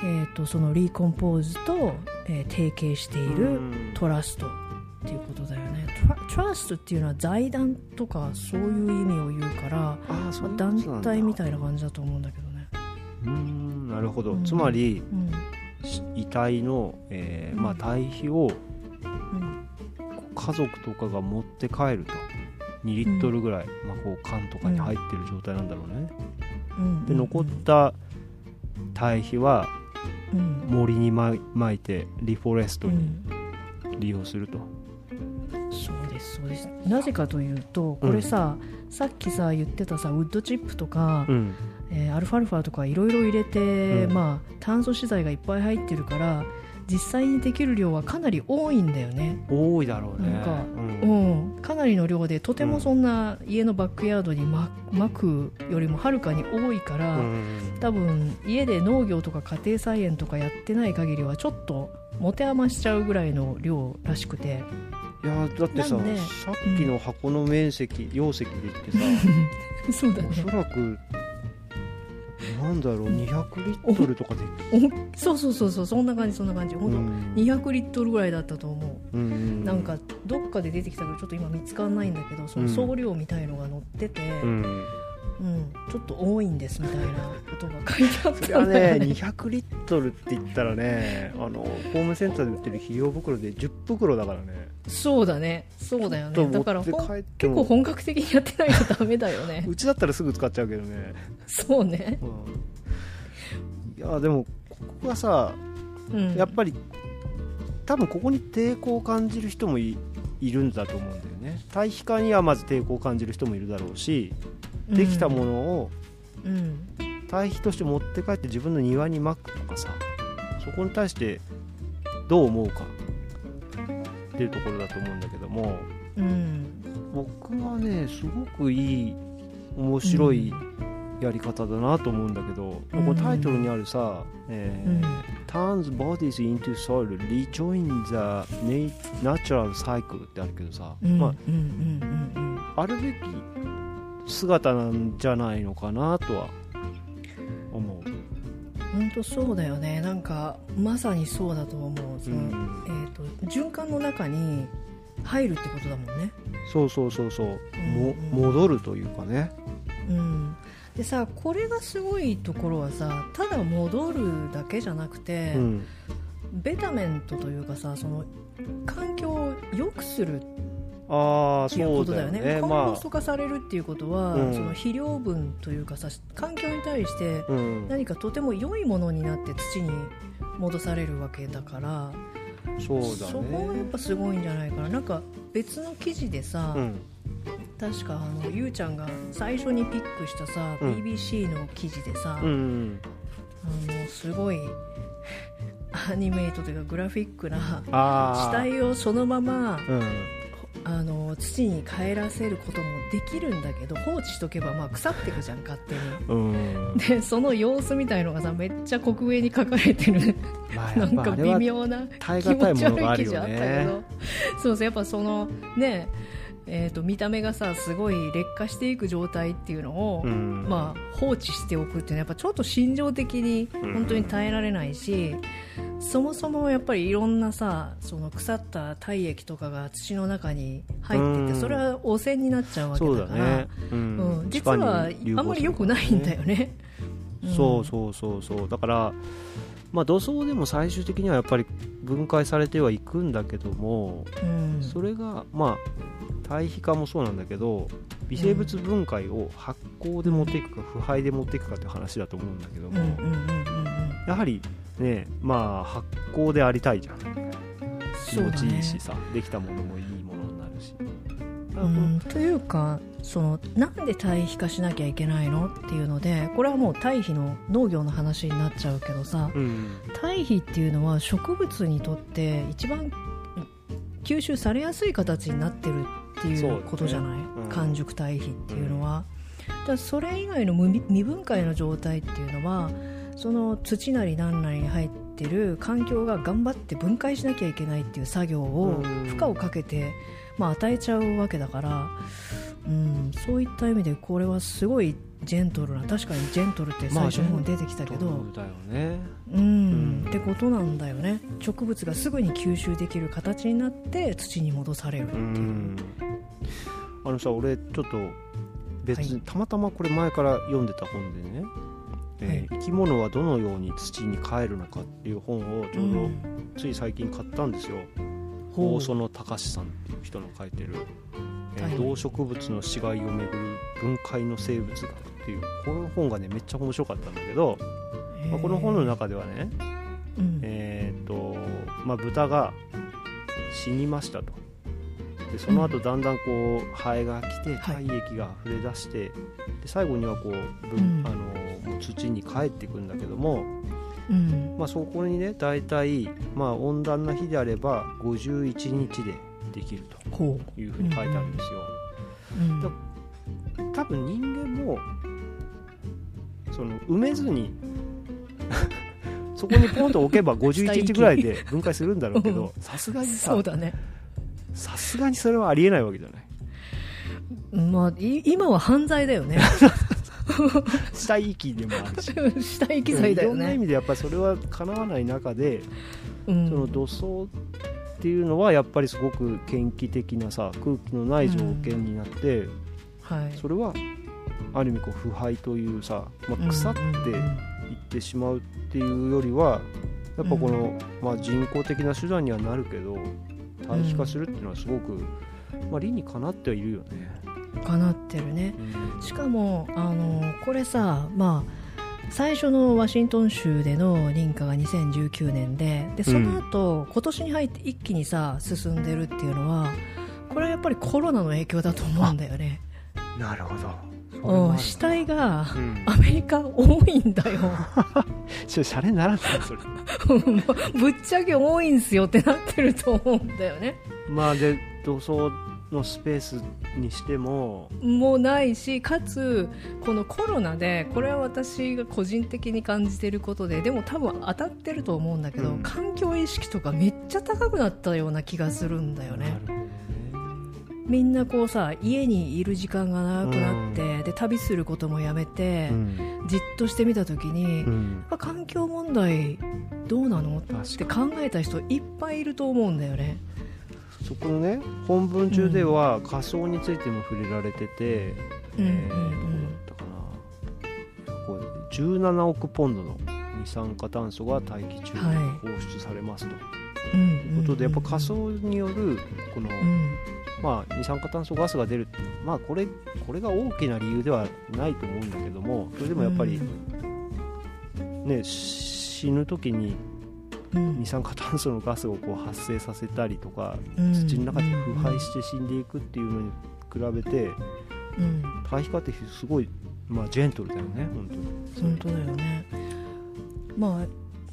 えーとそのリーコンポーズと、えー提携しているうん。トラストっていうことだよね。トラストっていうのは財団とかそういう意味を言うから団体みたいな感じだと思うんだけどね、うーんなるほど、うん。つまりうん。し遺体の、えーまあ、うん。堆肥をうん家族とかが持って帰ると2リットルぐらい、まあ、こう缶とかに入ってる状態なんだろうね、うんで残った堆肥はうん。森にま巻いてリフォレストにうん。利用すると、そうですそうです。なぜかというとこれさ、さっきさ言ってたさウッドチップとか、うん。えーアルファルファとかいろいろ入れて、うん。まあ、炭素資材がいっぱい入ってるから実際にできる量はかなり多いんだよね、多いだろうね。なんかううん。ん、かなりの量でとてもそんな家のバックヤードにままくよりもはるかに多いから、うん。多分家で農業とか家庭菜園とかやってない限りはちょっと持て余しちゃうぐらいの量らしくて。いやだってささっきの箱の面積、容積で言ってさ そうだね。おそらくなんだろう200リットルとかでおそうそうそうそうそんな感じそんな感じ。本当、うん。200リットルぐらいだったと思う。うんなんかどっかで出てきたけどちょっと今見つかんないんだけどその総量みたいのが載ってて、ううん。んちょっと多いんですみたいなことが書いてあっそれはたんだよね200リットルって言ったらねあのホームセンターで売ってる肥料袋で10袋だからねそうだね。そうだよね。だから結も。構本格的にやってないとダメだよね。うちだったらすぐ使っちゃうけどね、そうね、うん、いやでもここがさうん、やっぱり多分ここに抵抗を感じる人もいいるんだと思うんだよね。堆肥化にはまず抵抗を感じる人もいるだろうしできたものをうん。堆肥として持って帰って自分の庭にまくとかさそこに対してどう思うかっていうところだと思うんだけどもうん。僕はねすごくいい面白いやり方だなと思うんだけど、うん。このタイトルにあるさ、えーうん。turns bodies into soil rejoin the na- natural cycle ってあるけどさ、まあうん。あるべき姿なんじゃないのかなとは思う。本当そうだよね。なんかまさにそうだと思う。その、うん。えー、と循環の中に入るってことだもんね。そうそうそうそう、もうん。戻るというかね。うん。でさこれがすごいところはさただ戻るだけじゃなくて、うん、ベタメントというかさその環境を良くするあそうことだよね。コンポまスト化されるっていうことは、うん。その肥料分というかさ環境に対して何かとても良いものになって土に戻されるわけだからそうだそこがやっね。ぱすごいんじゃないかな。なんか別の記事でさ、うん、確かあのゆうちゃんが最初にピックしたさ、うん。BBC の記事でさ、うん、うん、あのすごい アニメイトというかグラフィックな死体をそのままうん、あの土に帰らせることもできるんだけど放置しとけばまあ腐ってくじゃん勝手に。うん、でその様子みたいのがさめっちゃ刻上に書かれてるまあ なんか微妙な気持ち悪い記事あったけね。どそうそうやっぱそのねえー、と見た目がさすごい劣化していく状態っていうのを、うん、まあ、放置しておくっていうのはやっぱちょっと心情的にうん。本当に耐えられないし、そもそもやっぱりいろんなさその腐った体液とかが土の中に入ってて、うん。それは汚染になっちゃうわけだからだね。ううん、実はあんまり良くないんだよね。そうそうそうそう。だからまあ土葬でも最終的にはやっぱり分解されてはいくんだけどもうん、うんそれがまあ堆肥化もそうなんだけど微生物分解を発酵で持っていくか腐敗で持っていくかって話だと思うんだけども、やはりねまあ発酵でありたいじゃん。気持ちいいしさ、できたものもいいものになるし。うん、というかそのなんで堆肥化しなきゃいけないの？っていうのでこれはもう堆肥の農業の話になっちゃうけどさうん。堆肥っていうのは植物にとって一番吸収されやすい形になってるっていそうことじゃない、うん。完熟堆肥っていうのは、だそれ以外の無未分解の状態っていうのはその土なり何なりに入ってる環境が頑張って分解しなきゃいけないっていう作業をうん。負荷をかけて、まあ、与えちゃうわけだから、うん、そういった意味でこれはすごいジェントルな確かにジェントルって最初の方に出てきたけど、だよね。うん。うん。ってことなんだよね。植物がすぐに吸収できる形になって土に戻されるってういう、ん。あのさ俺ちょっと別に、はい。たまたまこれ前から読んでた本でね、えー生き物はどのように土に帰るのかっていう本をちょうどうん。つい最近買ったんですよ、ほう。大園隆さんっていう人の書いてる、動植物の死骸をめぐる分解の生物学っていうこの本がねめっちゃ面白かったんだけど、まあ、この本の中ではねうん。えーとまあ、豚が死にましたと。でその後だんだんこうハエが来てはい。体液が溢れ出して、で最後にはこう、ぶうん。あの土に帰っていくんだけども、うん。まあ、そこにね大体、まあ、温暖な日であれば51日でできるほというふうに書いてあるんですよ、う、うん。だ多分人間もその埋めずに そこにポンと置けば51日ぐらいで分解するんだろうけどさすがにささすがにそれはありえないわけじゃない。まあい今は犯罪だよね。死体遺棄でもあるし。死体遺棄罪だよいろんな意ね味でやっぱりそれはかなわない中で、うん。その土葬っていうのはやっぱりすごく献気的なさ空気のない条件になって、はい。それはある意味こう腐敗というさ、まあ、腐ってうんうんうん。いってしまうっていうよりはやっぱこの、まあ、人工的な手段にはなるけど堆肥化するっていうのはすごく、まあ、理にかなってはいるよね。かなってるね。しかもあのこれさまあ最初のワシントン州での認可が2019年ででその後、今年に入って一気にさ進んでるっていうのはこれはやっぱりコロナの影響だと思うんだよね。なるほど。うん死体がうん。アメリカ多いんだよ。ちょシャレにならないそれ。ぶっちゃけ多いんすよってなってると思うんだよね。まあで塗装のスペースにしてももうないしかつこのコロナでこれは私が個人的に感じてることででも多分当たってると思うんだけど、うん。環境意識とかめっちゃ高くなったような気がするんだよね。みんなこうさ家にいる時間が長くなって、で旅することもやめて、うん。じっとしてみた時に、うん。あ環境問題どうなの？って確考えた人いっぱいいると思うんだよねそこのね本文中では仮想についても触れられてて、うん。えーうんどこだったかな。こう17億ポンドの二酸化炭素が大気中にはい。放出されますと、うんうんいうことでやっぱ仮想によるこの、うん。まあ、二酸化炭素ガスが出る。まあこれこれが大きな理由ではないと思うんだけどもそれでもやっぱり、ね死ぬ時にうん二酸化炭素のガスをこう発生させたりとかうん。土の中で腐敗して死んでいくっていうのに比べてうん。対比化ってすごい、まあ、ジェントルだよね本当に。本当だよね。まあ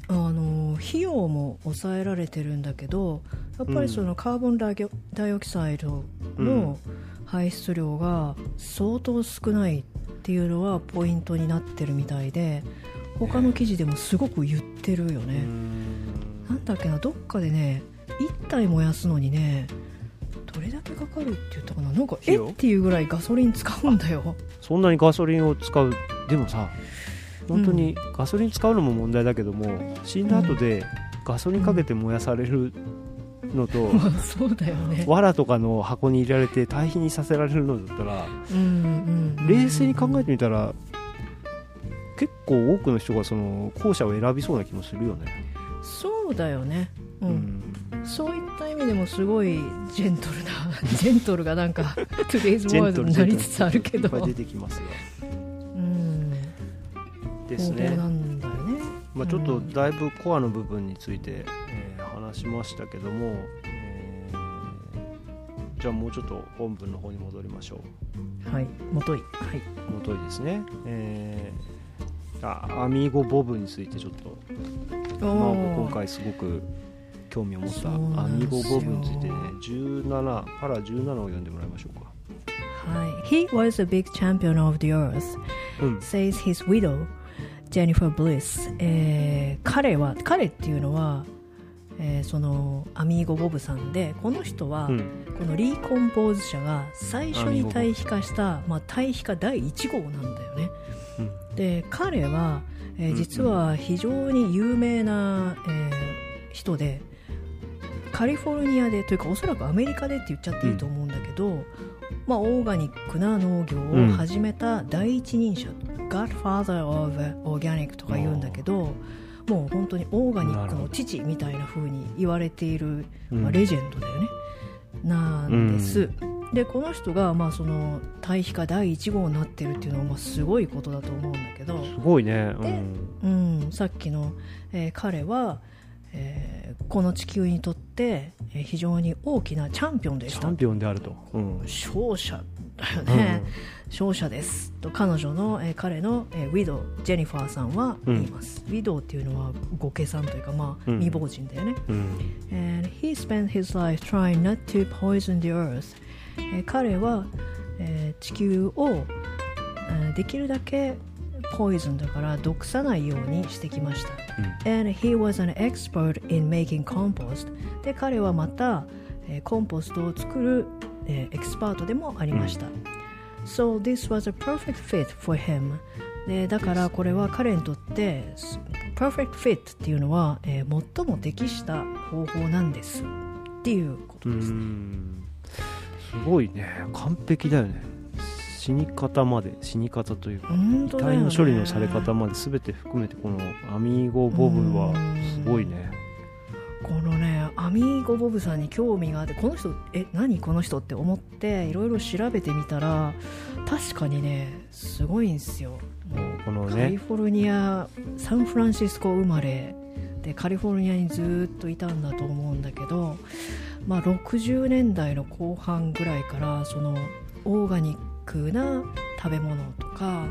あの費用も抑えられてるんだけどやっぱりそのカーボンダイオダイオキサイドの排出量が相当少ないっていうのはポイントになってるみたいで他の記事でもすごく言ってるようね、んなんだっけなどっかでね1体燃やすのにねどれだけかかるって言ったかな。なんかえ？っていうぐらいガソリン使うんだよ。そんなにガソリンを使う？でもさ本当にガソリン使うのも問題だけども死んだ後でガソリンかけて燃やされるのと、まあそうだよね。藁とかの箱に入れられて堆肥にさせられるのだったらうんうんうん。冷静に考えてみたら結構多くの人がその後者を選びそうな気もするよね。そうだよね、ううん。んそういった意味でもすごいジェントルな ジェントルがなんか トゥデイズワードになりつつあるけど。出てきますがうん。ですね。な。んだよね。まあ、ちょっとだいぶコアの部分について、えー話しましたけども、えーじゃあもうちょっと本文の方に戻りましょう。はい。もといはい。元いですね、えーあアミーゴボブについてちょっと、まあ、今回すごく興味を持ったアミーゴボブについてね17パラ17を読んでもらいましょうか。はい。He was a big champion of the earth うん。says his widow Jennifer Bliss、えー彼は彼っていうのは、えーそのアミーゴボブさんでこの人は、うん。このリーコンポーズ社が最初に対比化した、まあ、対比化第1号なんだよね。うんで彼は、えーうん。実は非常に有名な、えー人でカリフォルニアでというかおそらくアメリカでって言っちゃっていいと思うんだけど、まあ、オーガニックな農業を始めた第一人者、Godfather of Organic とか言うんだけどもう本当にオーガニックの父みたいな風に言われている、うん。まあ、レジェンドだよねなんです、でこの人がまあその対比化第1号になってるっていうのはまあすごいことだと思うんだけど、すごいね、うん。うん、さっきの、えー彼は、えーこの地球にとって、えー非常に大きなチャンピオンでした。チャンピオンであると、うん。勝者ね、勝者ですと彼女の、えー彼の、えーウィドウジェニファーさんは言います、ウィドウっていうのは御家さんというか、まあうん。未亡人だよね、うん。And he spent his life trying not to poison the earth、えー彼は、えー地球を、えーできるだけポイズンだから毒さないようにしてきました、and he was an expert in making compost で彼はまた、えーコンポストを作る、えーエキスパートでもありました、So this was a perfect fit for him. でだからこれは彼にとって perfect fit っていうのは、えー最も適した方法なんです。っていうことうです、ん。すごいね。完璧だよね。死に方まで死に方というかね。体の処理のされ方まで全て含めてこのアミーゴボブはすごいねこのねアミーゴボブさんに興味があってこの人え何この人って思っていろいろ調べてみたら確かにねすごいんですよ。もうこのカリねフォルニアサンフランシスコ生まれでカリフォルニアにずーっといたんだと思うんだけど、まあ、60年代の後半ぐらいからそのオーガニックな食べ物とか、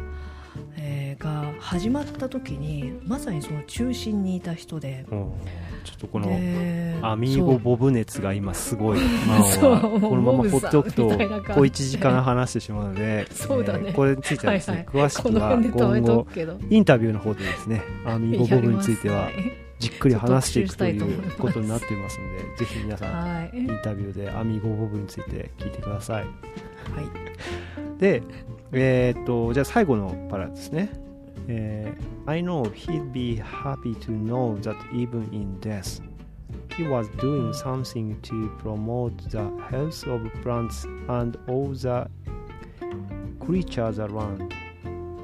えーが始まった時にまさにその中心にいた人でうん。ちょっとこのでアミーゴボブ熱が今すごい、このまま放っておくと小1時間話してしまうのでそうだね。えーこれについてはですね、はいはい。詳しくは今後インタビューの方でですねアミーゴボブについてはじっくり話していくということになっていますのでぜひ皆さんインタビューでアミーゴボブについて聞いてください。はい。でえーっとじゃあ最後のパラですねえー I know he'd be happy to know that even in death he was doing something to promote the health of plants and all the creatures around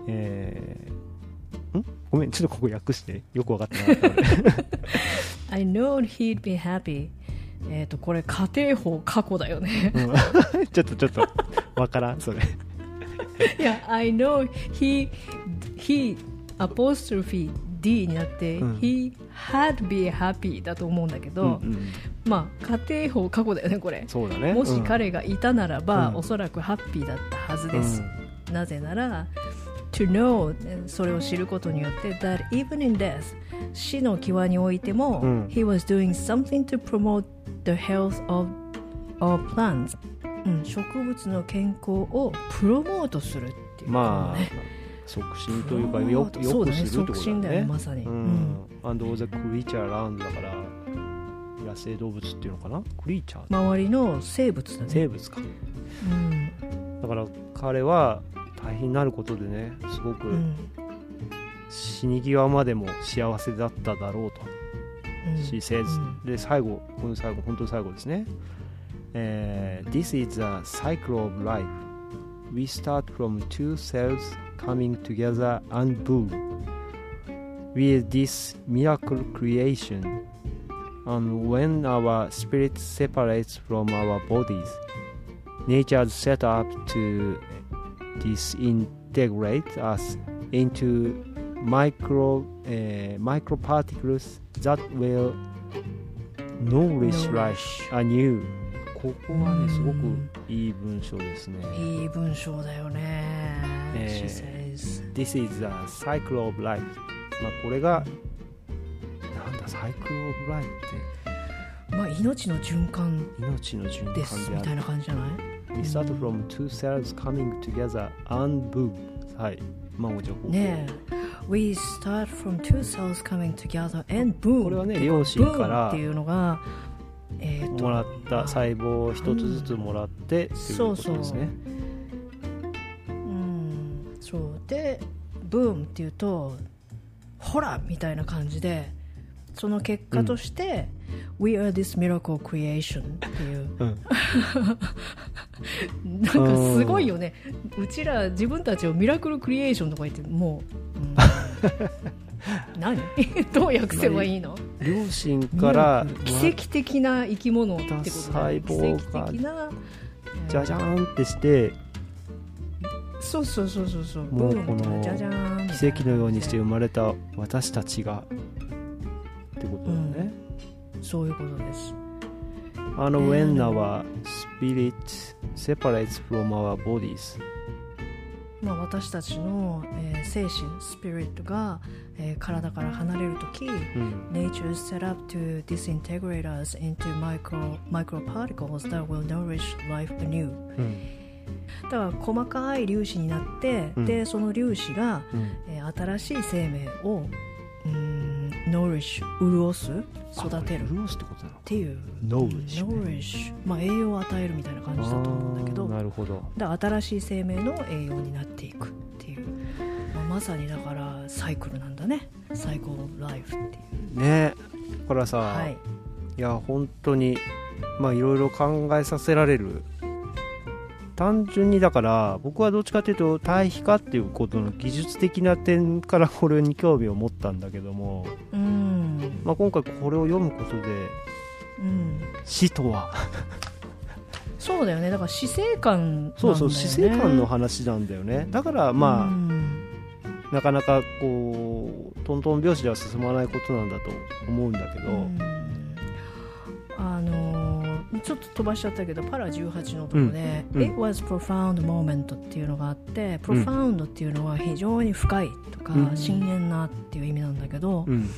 えーんごめんちょっとここ訳してよく分かってなかった俺 I know he'd be happy えっ、とこれ家庭法過去だよねうんちょっとちょっと分からんそれいや I know he he apostrophe D になって、うん he had be happy だと思うんだけど、うんうんまあ家庭法過去だよねこれそうだねもしうん彼がいたならば、うんおそらくハッピーだったはずです、うなぜなら to know それを知ることによって that even in death 死の際においても、うん he was doing something to promote the health of, of plants、うん、植物の健康をプロモートするっていうまあ促進というかよモート。そうだねよくするってことだよねまさに、ううん。ん and all the creature around だから野生動物っていうのかなクリーチャー周りの生物だね。生物か。うん。だから彼は大変になることでねすごくうん。死に際までも幸せだっただろうと。うん。says、うん。で最後この最後本当に最後ですね、えー This is a cycle of life. We start from two cells coming together and boom. With this miracle creation and when our spirit separates from our bodies nature set up to disintegrate us into micro、uh, microparticles that will nourish life anew ここはねすごくいい文章ですねいい文章だよね、えー This is the cycle of life まあこれがなんだサイクルオブライフってまあ命の循環命の循環でですみたいな感じじゃない We start from two cells coming together and boom はいまあもちろんねえ We start from two cells coming together and boom これはね両親からっていうのがえーともらった細胞を一つずつもらってっていうことですね。うんそう。でブームっていうとほらみたいな感じでその結果として、We are this miracle creation っていう。うん。なんかすごいよね。うちら自分たちをミラクルクリエーションとか言ってもう、うん 何？どう訳せばいいの？両親から奇跡的な生き物ってことだよ細胞が奇跡的なじゃじゃーんってしてそうそうそうそうそう。もうこの奇跡のようにして生まれた私たちがってことだよね、そういうことです。あの、うん when our spirit separates from our bodies まあ、私たちの、えー精神スピリットが、えー体から離れるときうん Nature is set up to disintegrate us into micro microparticles that will nourish life anew うんだから細かい粒子になって、うんでその粒子が、うんえー新しい生命をうーん nourish 潤す育てる。っ潤すってことなのていう。Nourish ね。Nourish まあ、栄養を与えるみたいな感じだと思うんだけど。なるほど。だ新しい生命の栄養になっていくっていう、まあ、まさにだからサイクルなんだね。サイクルオブライフっていう。ね。だからさ、はい。いや本当にまあいろいろ考えさせられる単純にだから僕はどっちかというと対比化っていうことの技術的な点からこれに興味を持ったんだけども、うん。まあ、今回これを読むことでうん。死とは。そうだよね。だから死生観なんだよ、ね、そうそう死生観の話なんだよね。だからまあ、うん。なかなかこうトントン拍子では進まないことなんだと思うんだけど、うん。あのーちょっと飛ばしちゃったけどパラ18のところで、うんうん。It was profound moment っていうのがあって、profound っていうのは非常に深いとか、うん。深淵なっていう意味なんだけどう、ん。うん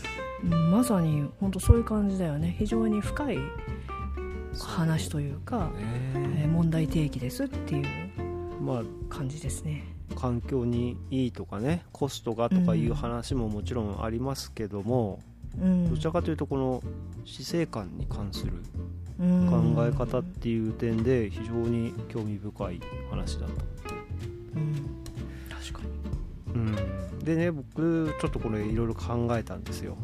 まさに本当そういう感じだよね。非常に深い話というか、えね。ー問題提起ですっていうまあ感じですね。環境にいいとかねコストがとかいう話ももちろんありますけども、うん、どちらかというとこの死生観に関するうん考え方っていう点で非常に興味深い話だと。うん確かにうん、でね僕ちょっとこれいろいろ考えたんですよ。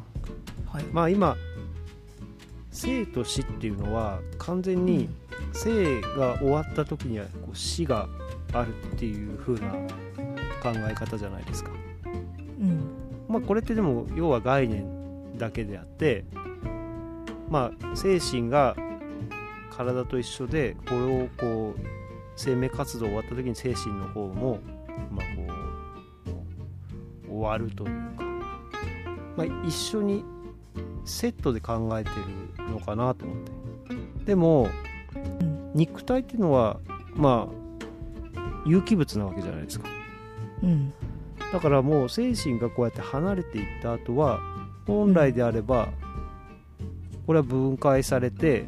はい、まあ今生と死っていうのは完全に生が終わった時にはこう死があるっていう風な考え方じゃないですか。うんまあこれってでも要は概念だけであってまあ精神が体と一緒でこれをこう生命活動終わった時に精神の方もまあこう終わるというか、まあ、一緒にセットで考えてるのかなと思って。でもうん肉体っていうのはまあ有機物なわけじゃないですか。うん。だからもう精神がこうやって離れていった後は本来であればこれは分解されて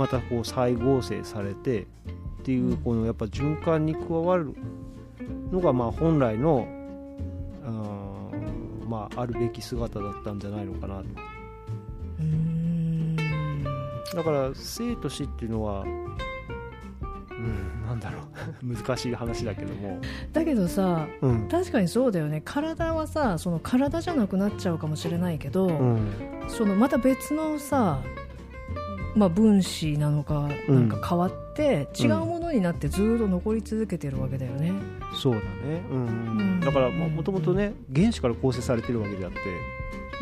またこう再合成されてっていうこのやっぱ循環に加わるのがまあ本来のあーまああるべき姿だったんじゃないのかな。とうーん。だから生と死っていうのはうんなんだろう。難しい話だけども。だけどさうん。確かにそうだよね。体はさその体じゃなくなっちゃうかもしれないけど、うん。そのまた別のさ、まあ、分子なのかうん。なんか変わって、違うものになってずっと残り続けてるわけだよね。そうだね、うんうんだからうん。もともとね原子から構成されてるわけであって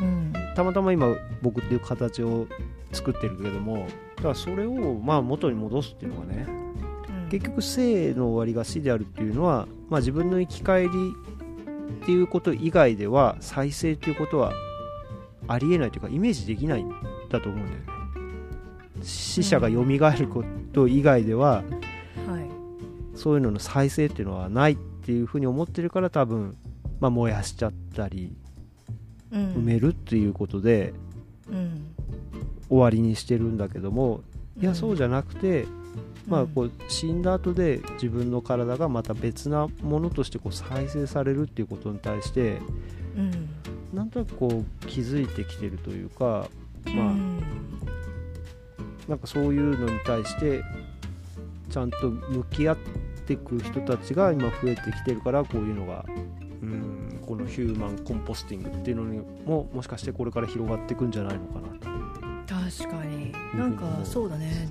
うん。たまたま今僕っていう形を作ってるけどもだからそれをまあ元に戻すっていうのがね結局生の終わりが死であるっていうのは、まあ、自分の生き返りっていうこと以外では再生っていうことはありえないというかイメージできないんだと思うんだよね死者が蘇ること以外では、はい。そういうのの再生っていうのはないっていうふうに思ってるから多分、まあ、燃やしちゃったりうん。埋めるっていうことでうん。終わりにしてるんだけどもいやそうじゃゃなくて、まあ、こう死んだ後で自分の体がまた別なものとしてこう再生されるっていうことに対してうん。なんとなくこう気づいてきてるというかまあうんなんかそういうのに対してちゃんと向き合っていく人たちが今増えてきてるからこういうのが。うんこのヒューマンコンポスティングっていうのにももしかしてこれから広がっていくんじゃないのかなと。確かに。なんかそうだね。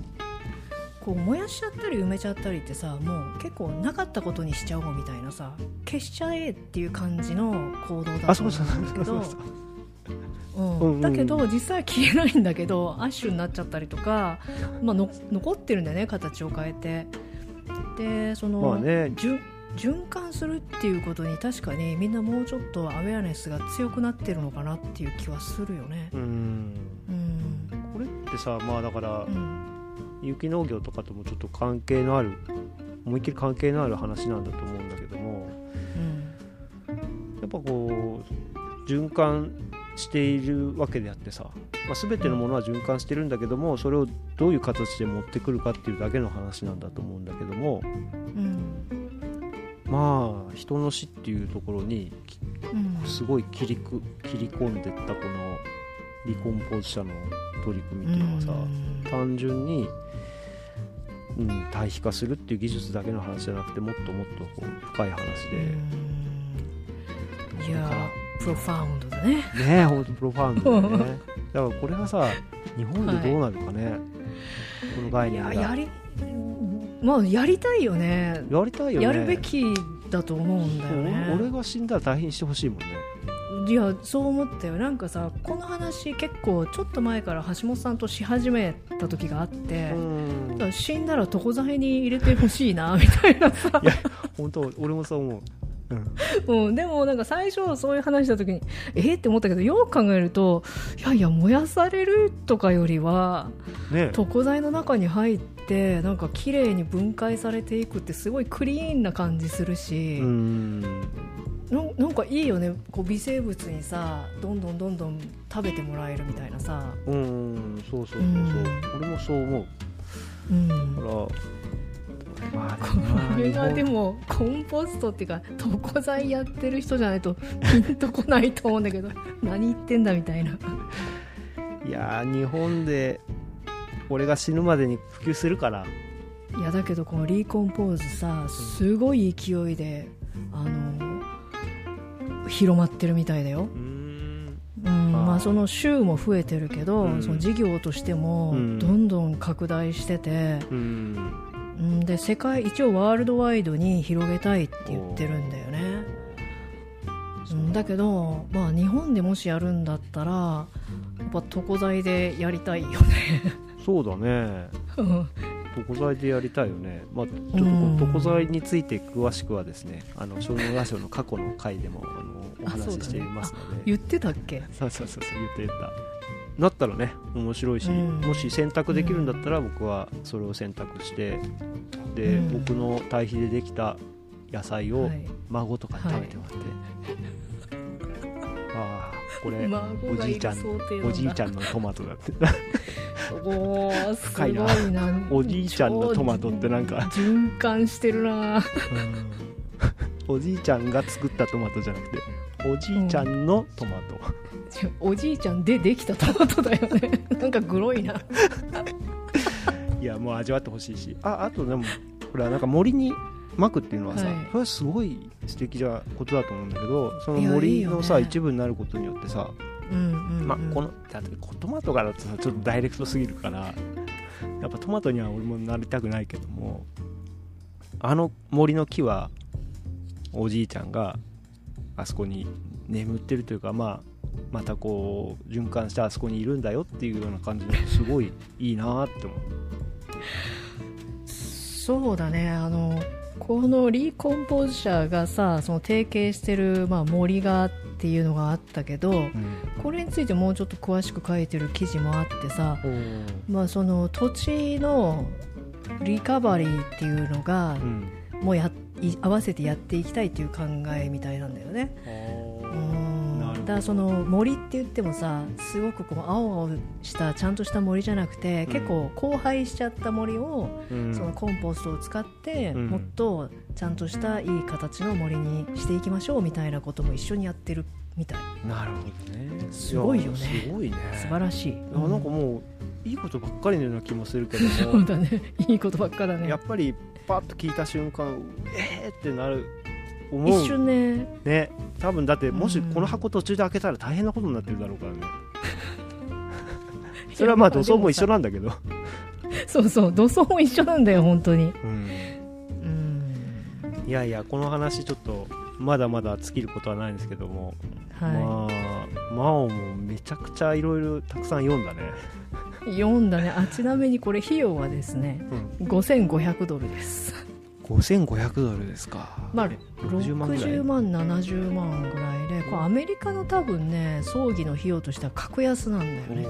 こう燃やしちゃったり埋めちゃったりってさもう結構なかったことにしちゃおうみたいなさ消しちゃえっていう感じの行動だあと思そうそううんだけどそうん。だけど実際は消えないんだけどアッシュになっちゃったりとか、まあ、の残ってるんだよね形を変えて。でその、まあね。循循環するっていうことに確かにみんなもうちょっとアウェアネスが強くなってるのかなっていう気はするよね。うん。うん。これってさまあだからうん。有機農業とかともちょっと関係のある思いっきり関係のある話なんだと思うんだけどもうん。やっぱこう循環しているわけであってさ、まあ、全てのものは循環してるんだけどもそれをどういう形で持ってくるかっていうだけの話なんだと思うんだけどもうん。まあ人の死っていうところにきうん。すごい切りく切り込んでったこのリコンポーズ社の取り組みっていうのはさ、単純に、うん、対比化するっていう技術だけの話じゃなくてもっともっとこう深い話で、うん。いやープロファウンドだね。ねえほんとプロファウンドだよね。だからこれがさ日本でどうなるかね、この概い念が。ややりまあやりたいよね。やりたいよね。やるべきだと思うんだよね。俺俺が死んだら大変にしてほしいもんね。いやそう思ったよ。なんかさこの話結構ちょっと前から橋本さんとし始めた時があって、うん。だから死んだら床材に入れてほしいなみたいなさ。いや本当俺もそう思ううん。うん、でもなんか最初そういう話した時にえー？って思ったけどよく考えるといやいや燃やされるとかよりはね。床材の中に入ってなんか綺麗に分解されていくってすごいクリーンな感じするし、うん。ななんかいいよね。こう微生物にさどんどんどんどん食べてもらえるみたいなさ、うん。そうそうそうそう、うん。俺もそう思う。うん、だからまあこれがでももコンポストっていうか床材やってる人じゃないとピンとこないと思うんだけど何言ってんだみたいな。いやー日本で俺が死ぬまでに普及するから。いやだけどこのリーコンポーズさすごい勢いであの広まってるみたいだよ、うん。うんまあ。その州も増えてるけど、うん。その事業としてもうん。どんどん拡大してて、うんうん、で世界一応ワールドワイドに広げたいって言ってるんだよね、うん、だけど、まあ、日本でもしやるんだったらやっぱ床材でやりたいよね。そうだね。う ん床材でやりたいよね、まあ、ちょっと床材について詳しくはですねあの小脳ラジオの過去の回でもあのお話ししていますので。言ってたっけ？そうそうそうそう言った言ったなったらね面白いし、うん。もし選択できるんだったら僕はそれを選択してで、うん。僕の堆肥でできた野菜をはい。孫とかに食べてもらって、ああこれ孫がいるおじいちゃんおじいちゃんのトマトだって。おー深いな。なおじいちゃんのトマトってなんか。超循環してるな。おじいちゃんが作ったトマトじゃなくておじいちゃんのトマト、おじいちゃんでできたトマトだよね。なんかグロいな。いやもう味わってほしいし。ああとでもこれはなんか森にまくっていうのはさ、はい。それはすごい素敵なことだと思うんだけどその森のさ一部になることによってさ、うんうん、うん、まあ、このだってトマトからだとさちょっとダイレクトすぎるからやっぱトマトには俺もなりたくないけどもあの森の木はおじいちゃんがあそこに眠ってるというかまあまたこう循環してあそこにいるんだよっていうような感じですごいいいなって思う。そうだね。あのこのリーコンポーズ社がさその提携してる、まあ、森がっていうのがあったけどこれについてもうちょっと詳しく書いてる記事もあってさ、まあ、その土地のリカバリーっていうのがうん。もうやい合わせてやっていきたいっていう考えみたいなんだよね。うん。だからその森って言ってもさすごくこう青々したちゃんとした森じゃなくて、うん。結構荒廃しちゃった森を、うん。そのコンポストを使って、うん。もっとちゃんとしたいい形の森にしていきましょうみたいなことも一緒にやってるみたい。なるほどね。すごいよね。やすごいね。素晴らしい、いやなんかもういいことばっかりのような気もするけども。そうだね。いいことばっかだね。やっぱりパッと聞いた瞬間えーってなる思う。一瞬ね。ね。多分だってもしうんこの箱途中で開けたら大変なことになってるだろうからね。それはまあ塗装も一緒なんだけど、そうそう塗装も一緒なんだよ本当に。うん、うん。いやいやこの話ちょっとまだまだ尽きることはないんですけども、はまあ真央もめちゃくちゃいろいろたくさん読んだね、い読んだね。あちなみにこれ費用はですねうん、5500ドルです。5500ドルですか。まあえ60万ぐらい。60万70万ぐらいでこれアメリカの多分ね葬儀の費用としては格安なんだよね。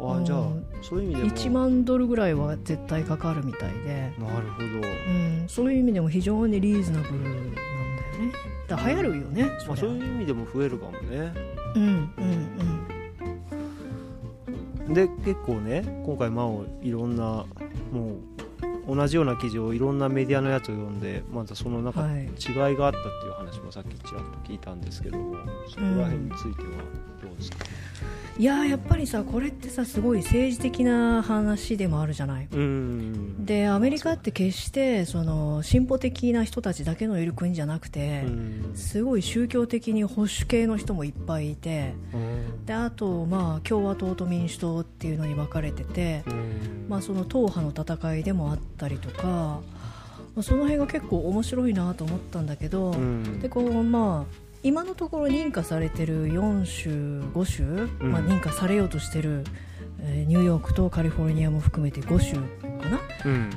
あじゃあうんそういう意味でも。1万ドルぐらいは絶対かかるみたいで、なるほど、うん、そういう意味でも非常にリーズナブルなんだよね。だ流行るよね、まあ、そりゃ。そういう意味でも増えるかもね。うんうんで結構ね今回真央いろんなもう同じような記事をいろんなメディアのやつを読んでまたその中はい。違いがあったっていう話もさっきちらっと聞いたんですけどもそこら辺についてはどうですか、いやーやっぱりさこれってさすごい政治的な話でもあるじゃない？うん。でアメリカって決してその進歩的な人たちだけのいる国じゃなくて、うん。すごい宗教的に保守系の人もいっぱいいてであと、まあ、共和党と民主党っていうのに分かれてて、うん。まあ、その党派の戦いでもあったりとか、まあその辺が結構面白いなと思ったんだけど、うん。でこうまあ今のところ認可されてる4州5州、うん。まあ、認可されようとしてる、えーニューヨークとカリフォルニアも含めて5州かな？うん。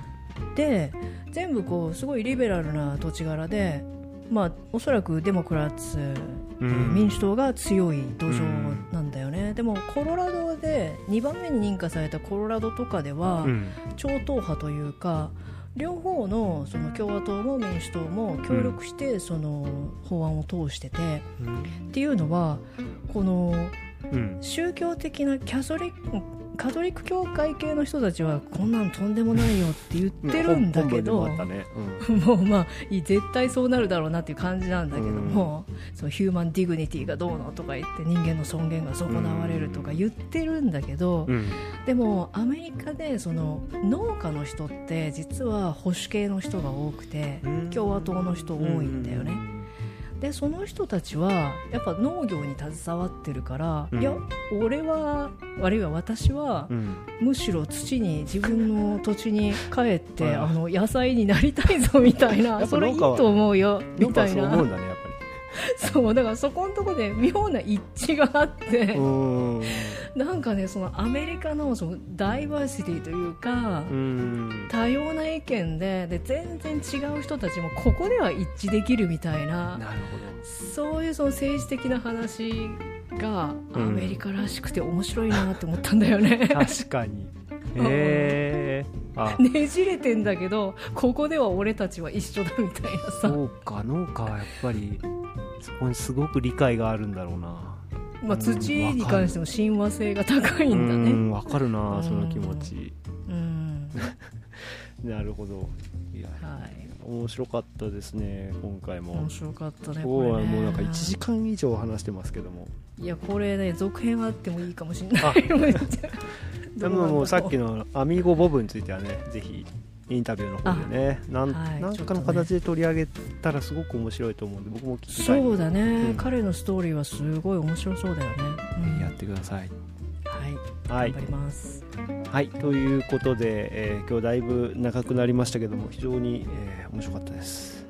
で全部こうすごいリベラルな土地柄でまあ、おそらくデモクラッツ、えーうん民主党が強い土壌なんだよね、でもコロラドで2番目に認可されたコロラドとかでは、うん。超党派というか両方のその共和党も民主党も協力してその法案を通してて、っていうのはこのうん。宗教的なキャソリックカトリック教会系の人たちはこんなんとんでもないよって言ってるんだけど、もうまあ絶対そうなるだろうなっていう感じなんだけども、そのヒューマンディグニティがどうのとか言って人間の尊厳が損なわれるとか言ってるんだけど、うん。でもアメリカでその農家の人って実は保守系の人が多くてうん。共和党の人多いんだよね。でその人たちはやっぱ農業に携わってるから、うん。いや俺はあるいは私はうん。むしろ土に自分の土地に帰ってああの野菜になりたいぞみたいなそれいいと思うよみたいな。そうだねやっ そうだからそこのところで妙な一致があって なんかねそのアメリカのそのダイバーシティというかうん。多様な意見でで全然違う人たちもここでは一致できるみたいななるそういうその政治的な話がアうん。メリカらしくて面白いなって思ったんだよね。ほど確かに。へえあ。ねじれてんだけどここでは俺たちは一緒だみたいなさ、そうか農家はやっぱりそこにすごく理解があるんだろうなまあ、土に関しても親和性が高いんだね。うんわかるなその気持ち。うん。なるほど。いやはい。面白かったですね今回も。面白かったね今日はもうなんか1時間以上話してますけども。いやこれね続編あってもいいかもしれない。でももうさっきのアミーゴボブについてはねぜひインタビューの方でね。なん,、はいなんかの形で取り上げたらすごく面白いと思うんで僕も聞きたいそうだね、うん。彼のストーリーはすごい面白そうだよね、うん。やってください。はい、はい。頑張ります。はい、ということで、えー今日だいぶ長くなりましたけども非常に、えー面白かったです、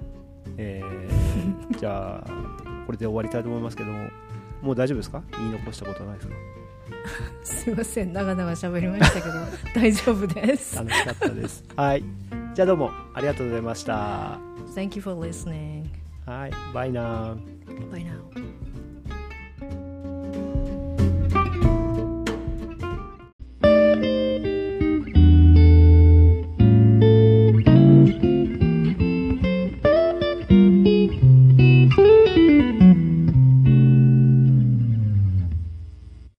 えー じゃあこれで終わりたいと思いますけどももう大丈夫ですか？言い残したことないですか？すいません長々喋りましたけど 大丈夫です。楽しかったです。はい。じゃあどうもありがとうございました。Thank you for listening. はい。バイナー Bye now